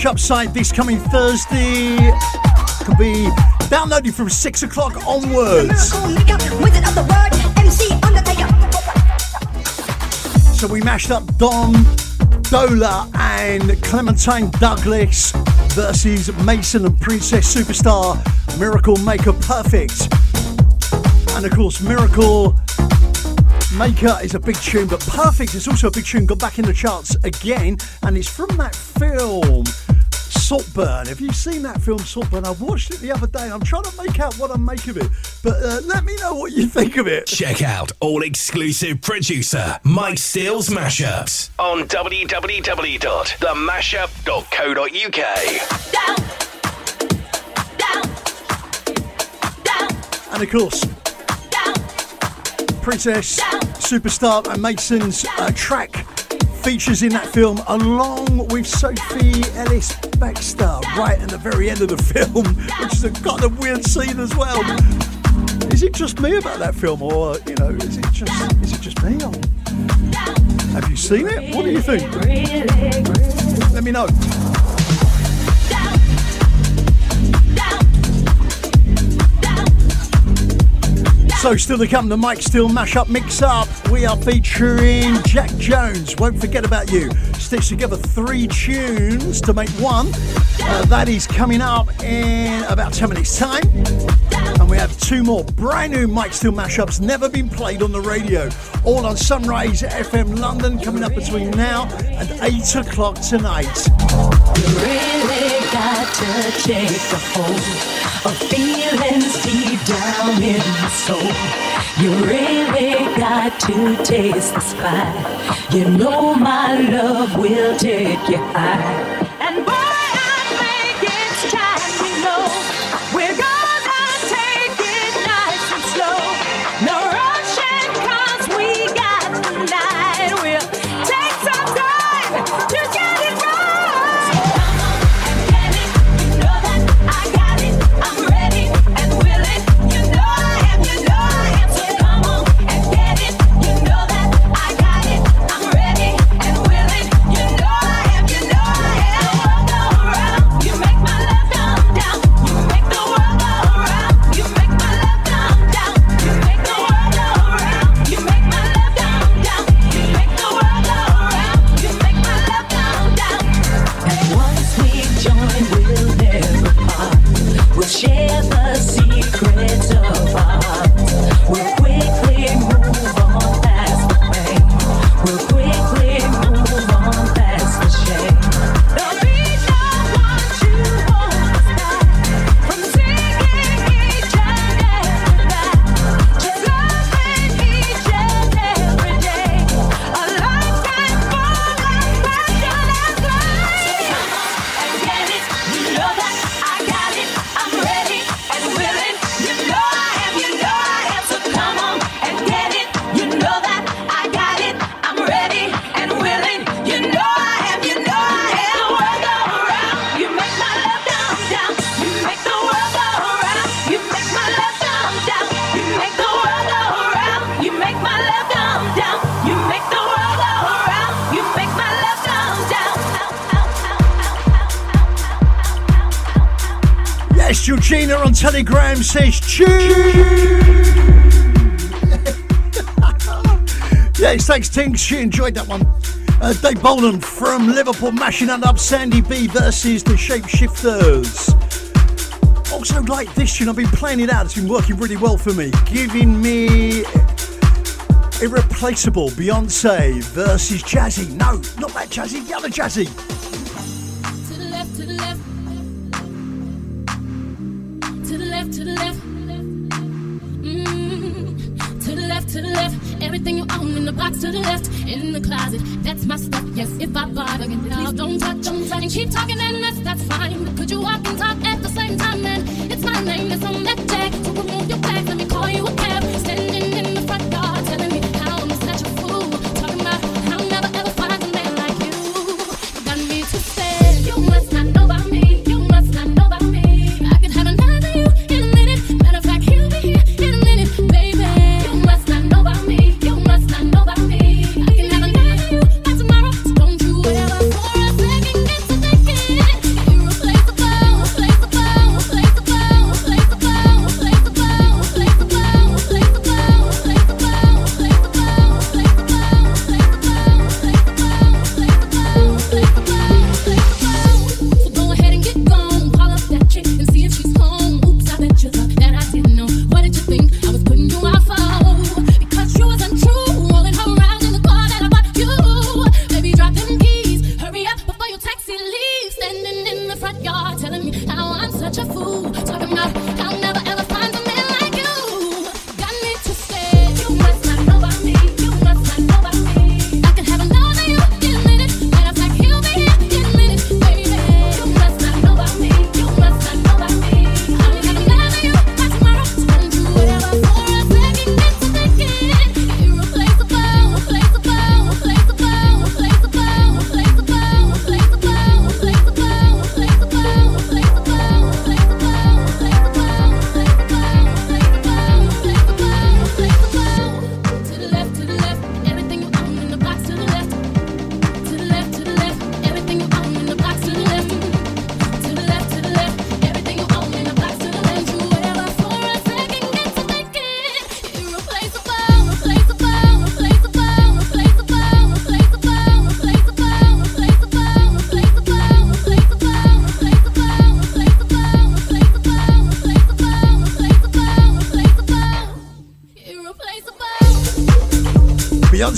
site this coming Thursday. Could be downloaded from six o'clock onwards. So we mashed up Dom Dolla and Clementine Douglas versus Mason and Princess Superstar Miracle Maker Perfect. And of course, Miracle Maker is a big tune, but Perfect is also a big tune. Got back in the charts again, and it's from that film Saltburn. Have you seen that film Saltburn? I watched it the other day. I'm trying to make out what I make of it, but uh, let me know what you [laughs] think of it. Check out all exclusive producer Mike Steel's mashups on www.themashup.co.uk. And of course, Princess Superstar and Mason's uh, track features in that film along with Sophie Ellis Bextor right at the very end of the [laughs] film, which is a kind of weird scene as well. Is it just me about that film, or you know, is it just is it just me? Or have you seen it? What do you think? Let me know. So, still to come, the Mike Steel mashup mix up. We are featuring Jax Jones. Won't forget about you. Stitch together three tunes to make one. Uh, that is coming up in about 10 minutes' time. And we have two more brand new Mike Steel mashups, never been played on the radio. All on Sunrise FM London, coming up between now and 8 o'clock tonight. You really got to take a hold of feelings deep down in your soul. You really got to taste the spice. You know my love will take you high. On Telegram says tune. [laughs] yes, thanks, Tings. She enjoyed that one. Uh, Dave Bolan from Liverpool mashing it up Sandy B versus the Shapeshifters. Also, like this tune, I've been playing it out. It's been working really well for me. Giving me irreplaceable Beyonce versus Jazzy. No, not that Jazzy, the other Jazzy. Left. Everything you own in the box to the left. In the closet, that's my stuff. Yes, if I bother, again, please don't touch, don't touch. And keep talking and that's, that's fine. But could you walk and talk at the same time? Man, it's my name that's on that tag. So remove your bags, let me call you a cab.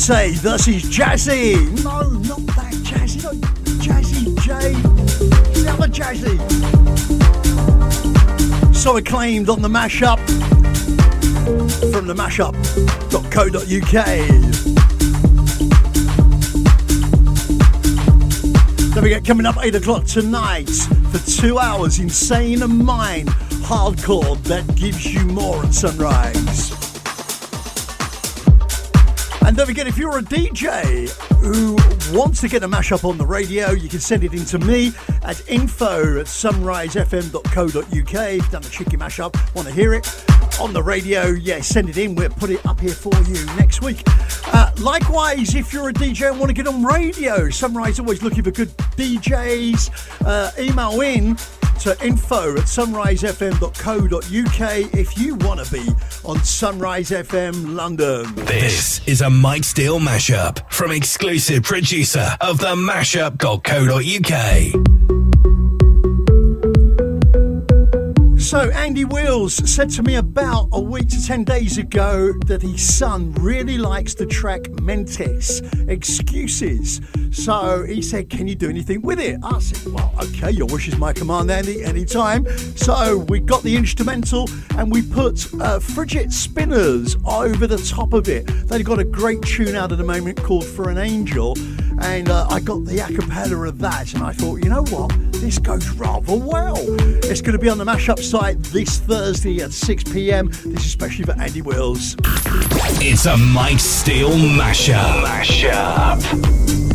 Beyonce versus Jazzy. No, not that Jazzy. Not Jazzy J. The Jazzy. So acclaimed on the mashup from the mashup.co.uk. Don't forget, coming up 8 o'clock tonight for two hours, Insane and Mind Hardcore that gives you more at sunrise. Don't forget, if you're a DJ who wants to get a mashup on the radio, you can send it in to me at info at sunrisefm.co.uk. If you've done a cheeky mashup, want to hear it on the radio, yeah, send it in. We'll put it up here for you next week. Uh, likewise, if you're a DJ and want to get on radio, Sunrise always looking for good DJs. Uh, email in to info at sunrisefm.co.uk if you want to be on Sunrise FM London. This is a Mike Steel mashup from exclusive producer of the mashup.co.uk. So, Andy Wills said to me about a week to 10 days ago that his son really likes the track Mentes, Excuses. So, he said, Can you do anything with it? I said, okay, your wish is my command, Andy, anytime. So, we got the instrumental and we put uh, Frigid Spinners over the top of it. They've got a great tune out at the moment called For an Angel. And uh, I got the a cappella of that, and I thought, you know what? This goes rather well. It's going to be on the mashup site this Thursday at 6 pm. This is especially for Andy Wills. It's a Mike Steel mashup. Mashup.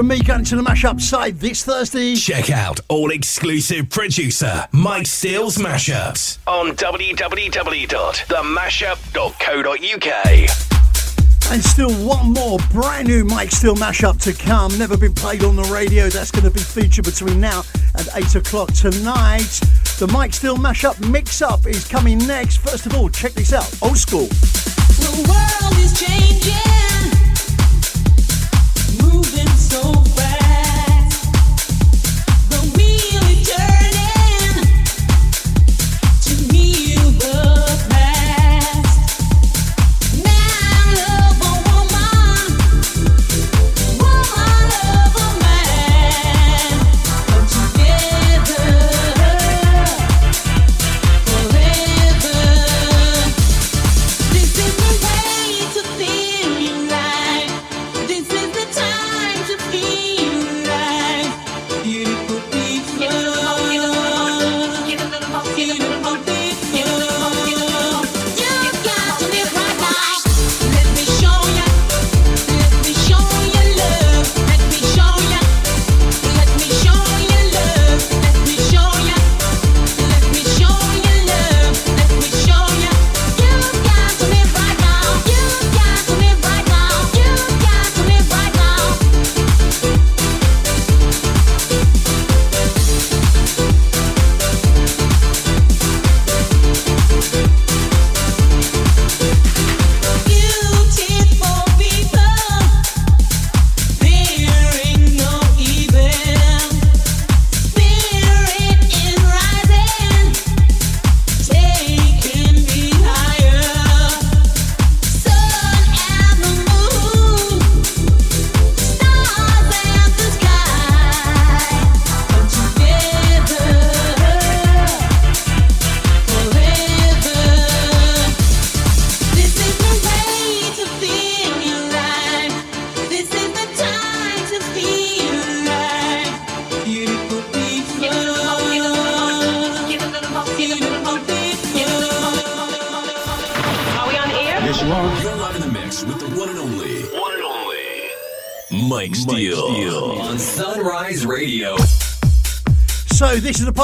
From me going to the mashup side this Thursday. Check out all exclusive producer Mike Steel's mashups on www.themashup.co.uk. And still one more brand new Mike Steel mashup to come. Never been played on the radio. That's going to be featured between now and 8 o'clock tonight. The Mike Steel mashup mix up is coming next. First of all, check this out. Old school. The world is changing, moving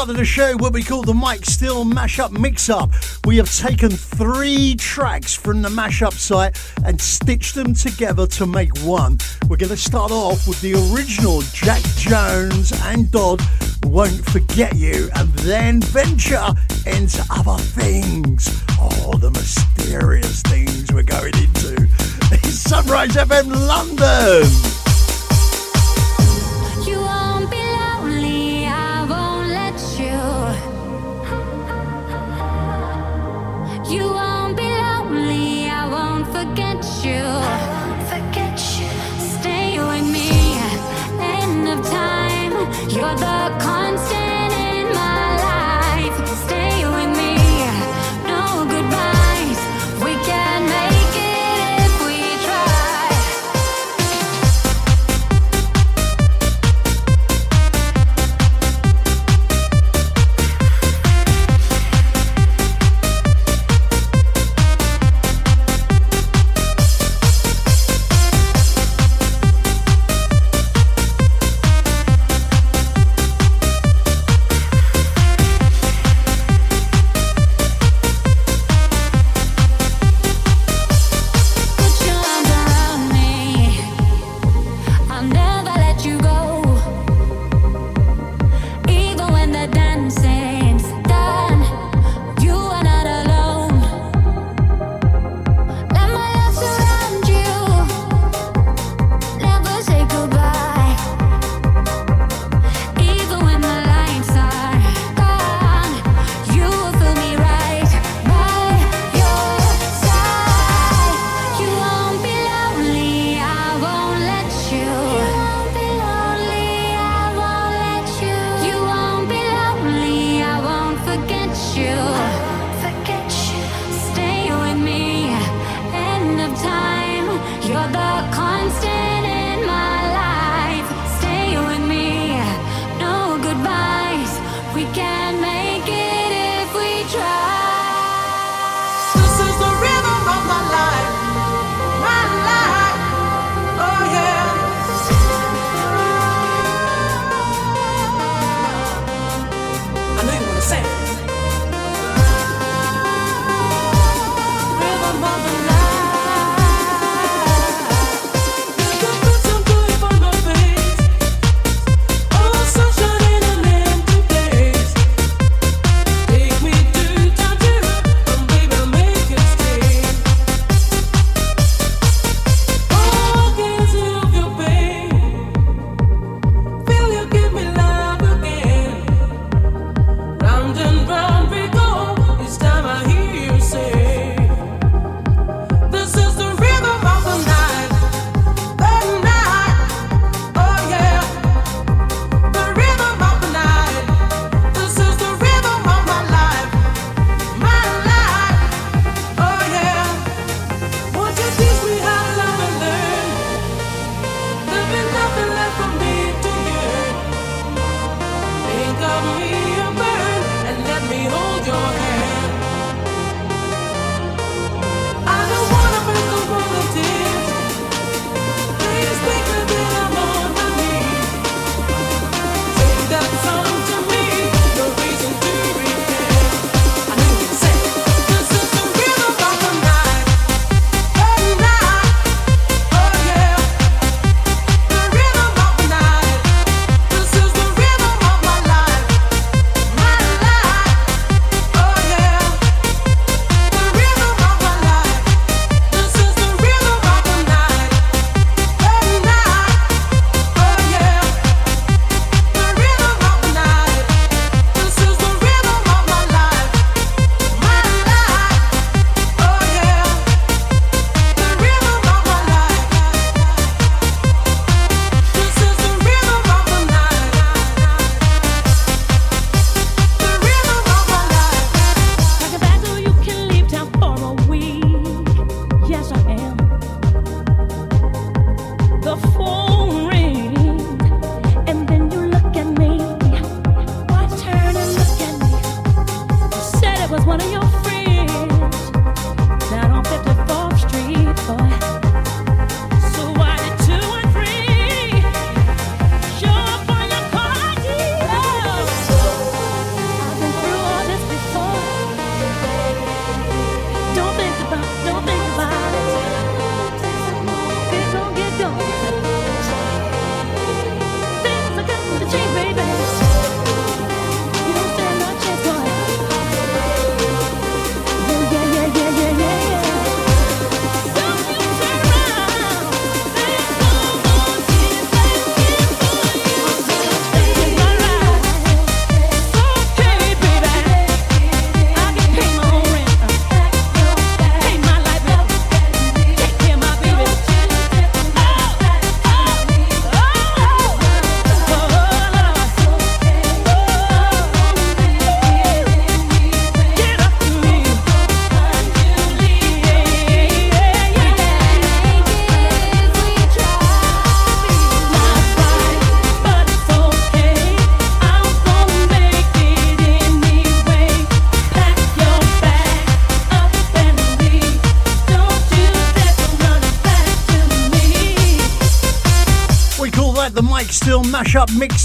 part of the show what we call the Mike Steel Mashup Mix Up. We have taken three tracks from the mashup site and stitched them together to make one. We're going to start off with the original Jax Jones and Dodd Won't Forget You, and then venture into other things. Oh, the mysterious things we're going into. It's [laughs] Sunrise FM London.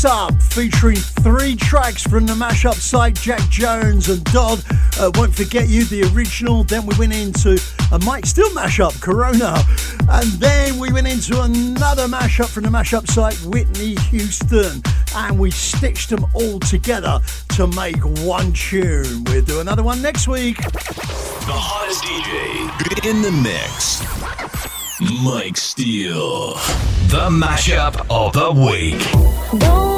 Up, featuring three tracks from the mashup site Jax Jones and Dodd. Uh, won't forget you, the original. Then we went into a Mike Steel mashup, Corona. And then we went into another mashup from the mashup site Whitney Houston. And we stitched them all together to make one tune. We'll do another one next week. The hottest DJ in the mix. Mike Steel, the mashup of the week.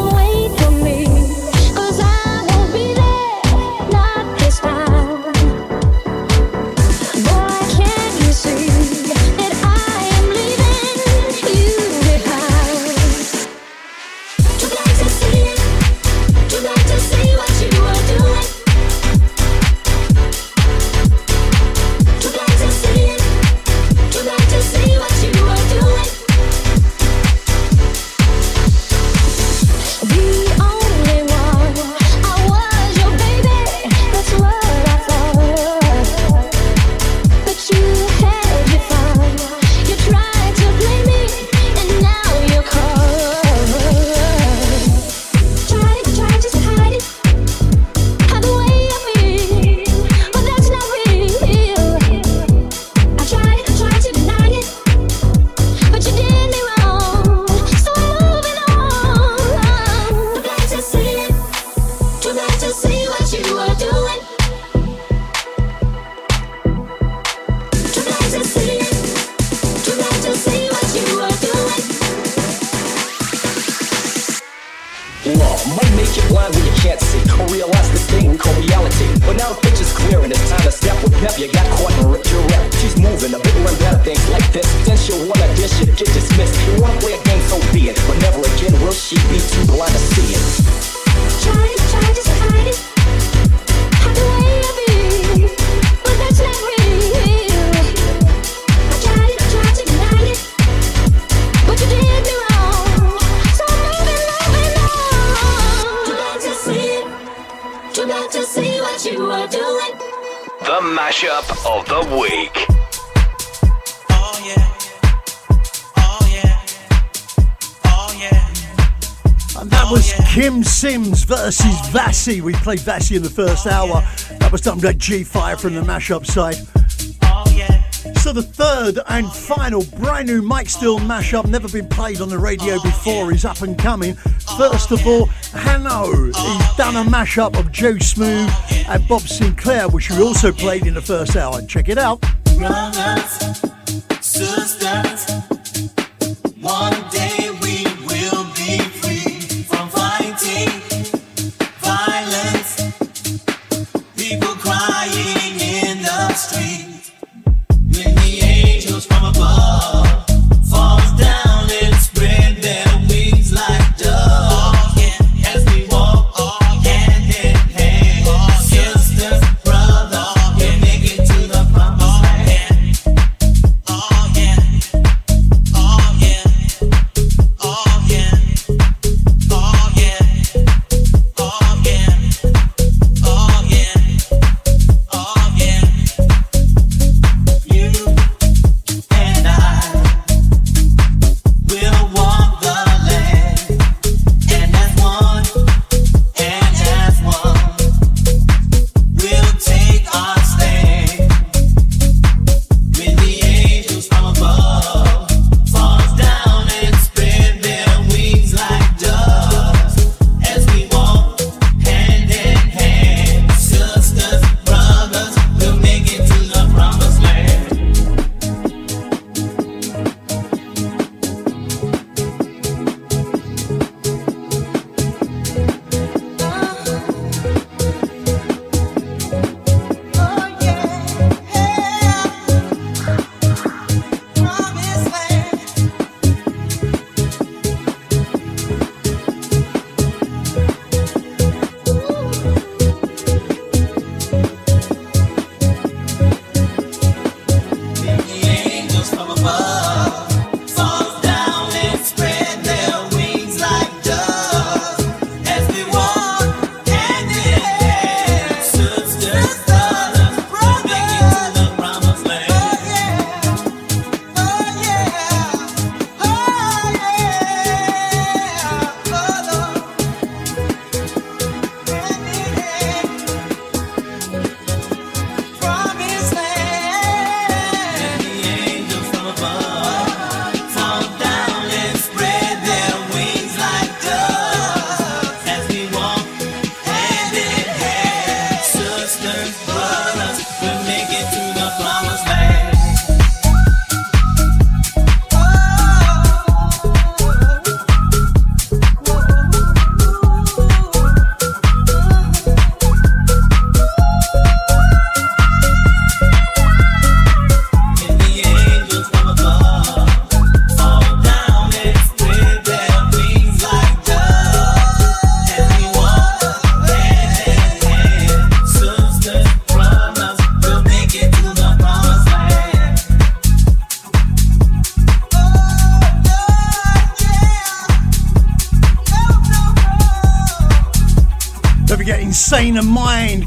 We played Vassy in the first oh, hour. That was done by G Fire from the mashup side. Oh, so the third and final brand new Mike Steel mashup, never been played on the radio oh, before, is up and coming. First of all, Hanno, he's done a mashup of Joe Smooth and Bob Sinclar, which we also played in the first hour. Check it out.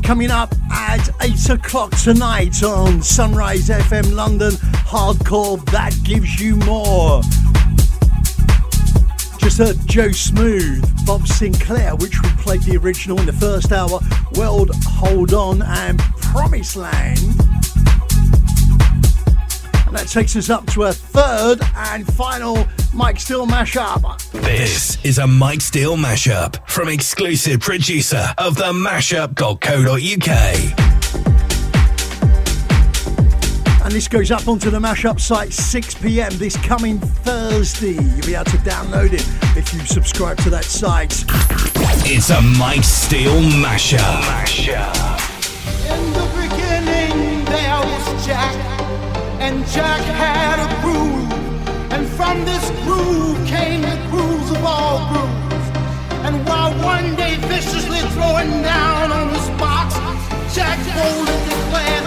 Coming up at 8 o'clock tonight on Sunrise FM London. Hardcore That Gives You More. Just heard Joe Smooth, Bob Sinclar, which we played the original in the first hour, World Hold On and Promised Land. And that takes us up to a third and final Mike Steel mashup. This is a Mike Steel mashup from exclusive producer of the mashup.co.uk. And this goes up onto the mashup site 6 pm this coming Thursday. You'll be able to download it if you subscribe to that site. It's a Mike Steel mashup. In the beginning, there was Jack, and Jack had a groove, and from this groove came the grooves of all grooves. One day viciously throwing down on his box, Jack boldly declared,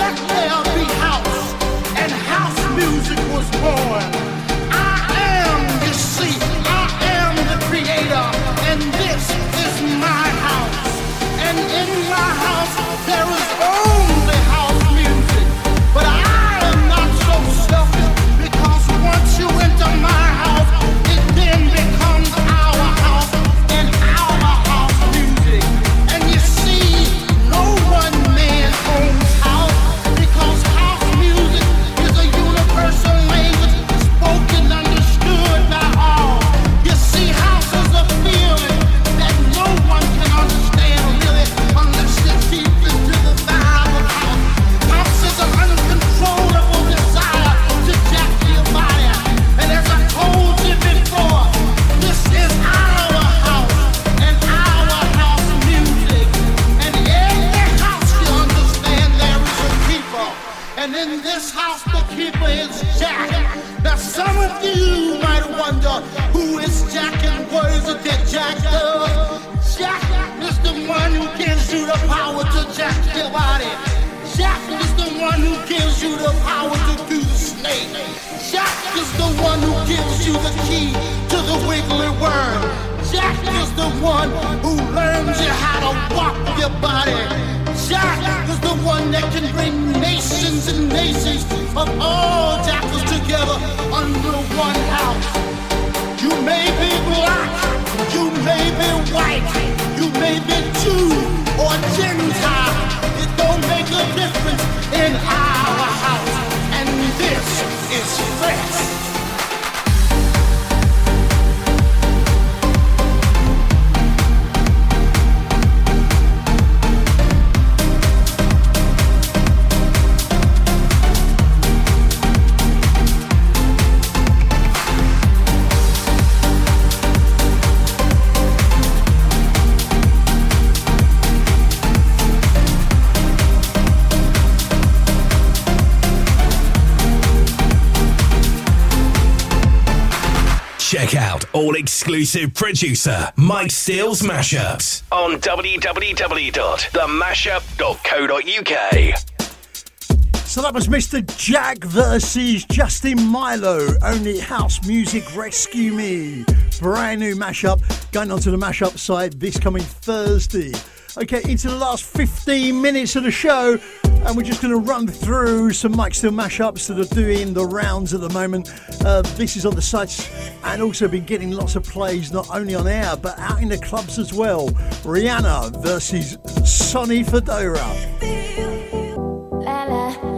"Let there be house," and house music was born. I am, you see, I am the creator, and this is my house. And in my house there is the one who learns you how to walk your body. Jack is the one that can bring nations and nations of all jackals together under one house. You may be black, you may be white, you may be Jew or Gentile. It don't make a difference in our house. And this is fresh. All exclusive producer Mike Steel's mashups on www.themashup.co.uk. So that was Mr. Jack versus Justin Milo. Only House Music Rescue Me. Brand new mashup going onto the mashup side this coming Thursday. Okay, into the last 15 minutes of the show, and we're just going to run through some Mike Steel mashups that are doing the rounds at the moment. Uh, this is on the sites and also been getting lots of plays, not only on air but out in the clubs as well. Rihanna versus Sonny Fodera. La la.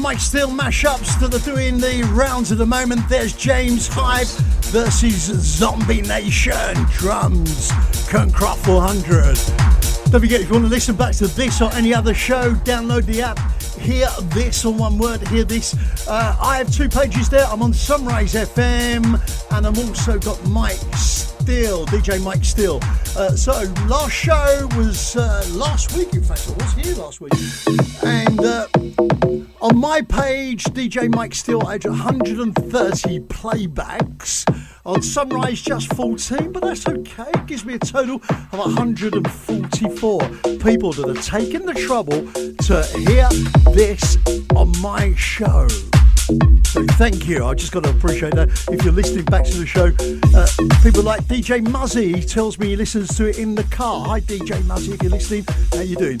Mike Steel mashups that are doing the rounds at the moment. There's James Hype versus Zombie Nation drums, Kernkraft 400. Don't forget, if you want to listen back to this or any other show, download the app. Hear this or one word, hear this. Uh, I have two pages there. I'm on Sunrise FM and I've also got Mike Steel, DJ Mike Steel. Uh, so last show was uh, last week. In fact, I was here last week, and uh, my page, DJ Mike Steel had 130 playbacks. On Sunrise, just 14, but that's okay. It gives me a total of 144 people that have taken the trouble to hear this on my show. So thank you. I just got to appreciate that. If you're listening back to the show, uh, people like DJ Muzzy he tells me he listens to it in the car. Hi, DJ Muzzy, if you're listening, how you doing?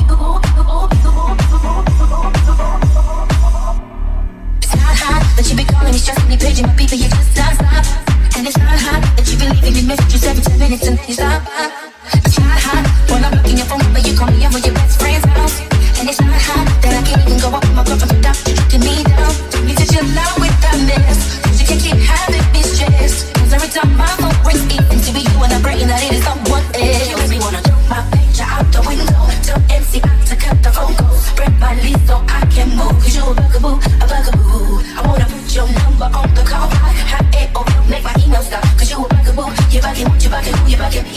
message you 17 minutes and you stop. It's hot, hot. When I'm looking at your phone, but you call me, I'm you.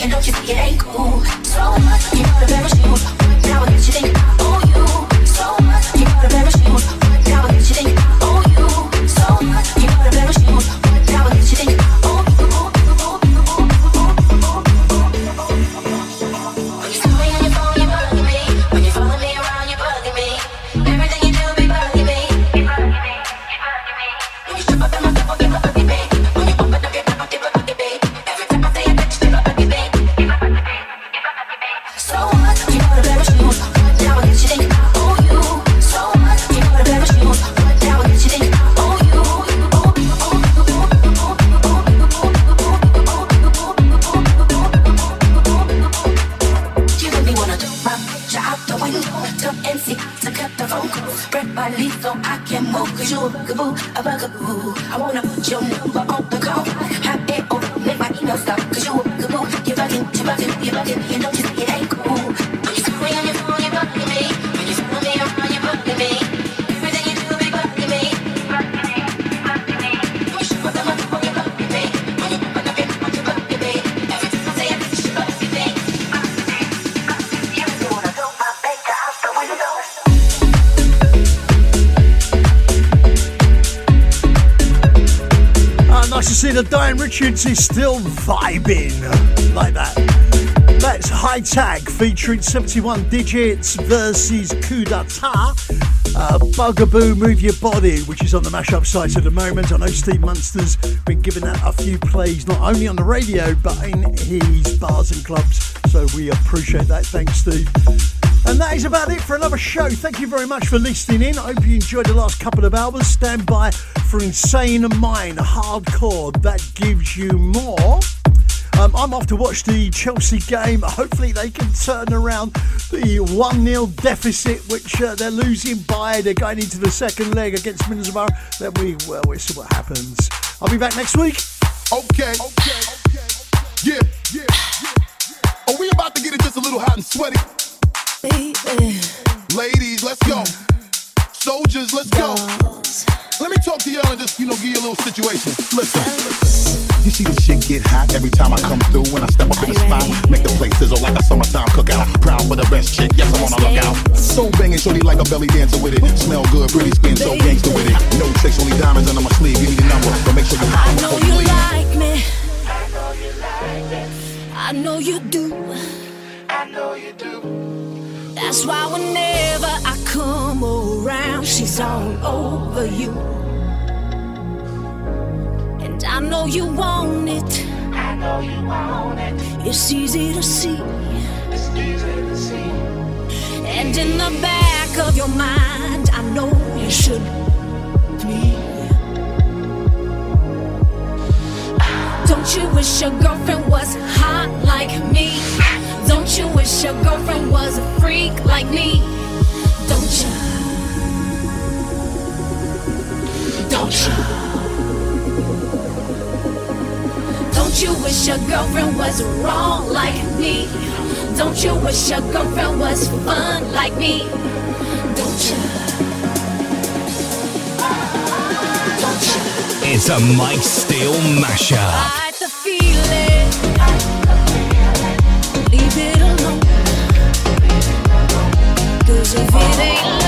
and don't you think it ain't cool? That Diane Richards is still vibing like that. That's High Tag featuring 71 Digits versus Kudata. Uh, Bugaboo Move Your Body, which is on the mashup site at the moment. I know Steve Munster's been giving that a few plays, not only on the radio, but in his bars and clubs. So we appreciate that. Thanks, Steve. And that is about it for another show. Thank you very much for listening in. I hope you enjoyed the last couple of hours. Stand by for Insane Mind Hardcore. That gives you more. Um, I'm off to watch the Chelsea game. Hopefully, they can turn around the 1 0 deficit, which uh, they're losing by. They're going into the second leg against Middlesbrough. Then we, well, we'll see what happens. I'll be back next week. Okay. Okay. Yeah. Yeah. yeah. Are we about to get it just a little hot and sweaty? Ladies, let's go. Soldiers, let's go. Let me talk to y'all and just, you know, give you a little situation. Listen. You see the shit get hot every time I come through. When I step up in the spot, make the place sizzle like a summertime cookout. Proud for the best chick, yes, I'm on a lookout. So banging, shorty like a belly dancer with it. Smell good, pretty skin, so gangster with it. No tricks, only diamonds under my sleeve. Give me the number, but make sure you I holler know before you you leave. like me. I know you do. I know you do. That's why whenever I come around, she's all over you. And I know you want it. I know you want it. It's easy to see. It's easy to see. And in the back of your mind, I know you should be. Don't you wish your girlfriend was hot like me? Don't you wish your girlfriend was a freak like me? Don't you? Don't you? Don't you wish your girlfriend was wrong like me? Don't you wish your girlfriend was fun like me? Don't you? Don't you? It's a Mike Steel mashup. Fight the feeling. Leave it alone. 'Cause if it ain't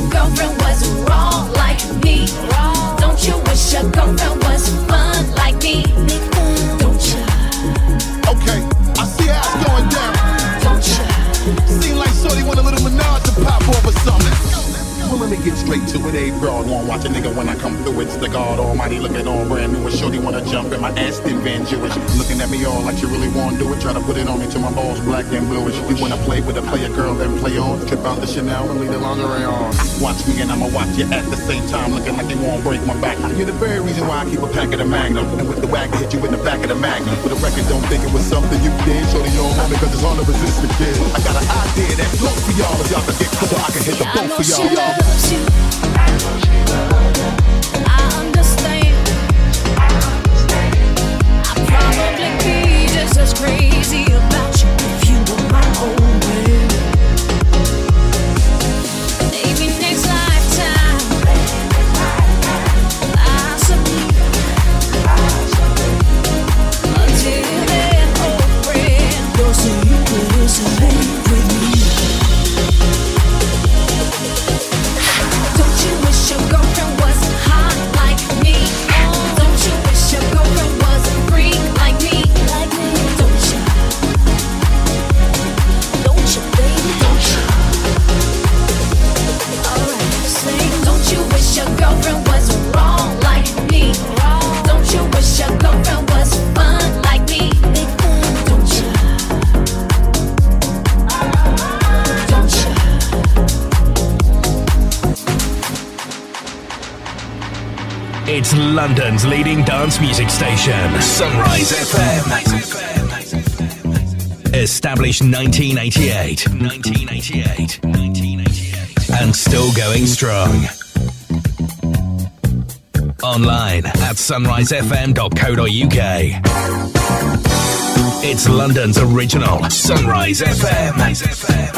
your girlfriend was wrong like me? Don't you wish your girlfriend was fun like me? Let me get straight to it. Eh, a broad won't watch a nigga when I come through. It's the God Almighty looking all brand new. And Shorty wanna jump in my Aston Van Jewish. Looking at me all like you really wanna do it. Try to put it on me till my balls black and bluish. You wanna play with a player girl, then play on. Trip out the Chanel and leave the lingerie on. Watch me and I'ma watch you at the same time. Looking like they won't break my back. You're the very reason why I keep a pack of the Magnum. And with the whack, I hit you in the back of the Magnum. For the record, don't think it was something you did. Shorty, you want me because it's resist the kid. I got an idea that floats for y'all. If y'all can get so I can hit the boat for y'all. Loves you. London's leading dance music station, Sunrise FM. Established 1988. 1988. 1988. And still going strong. Online at sunrisefm.co.uk. It's London's original Sunrise FM.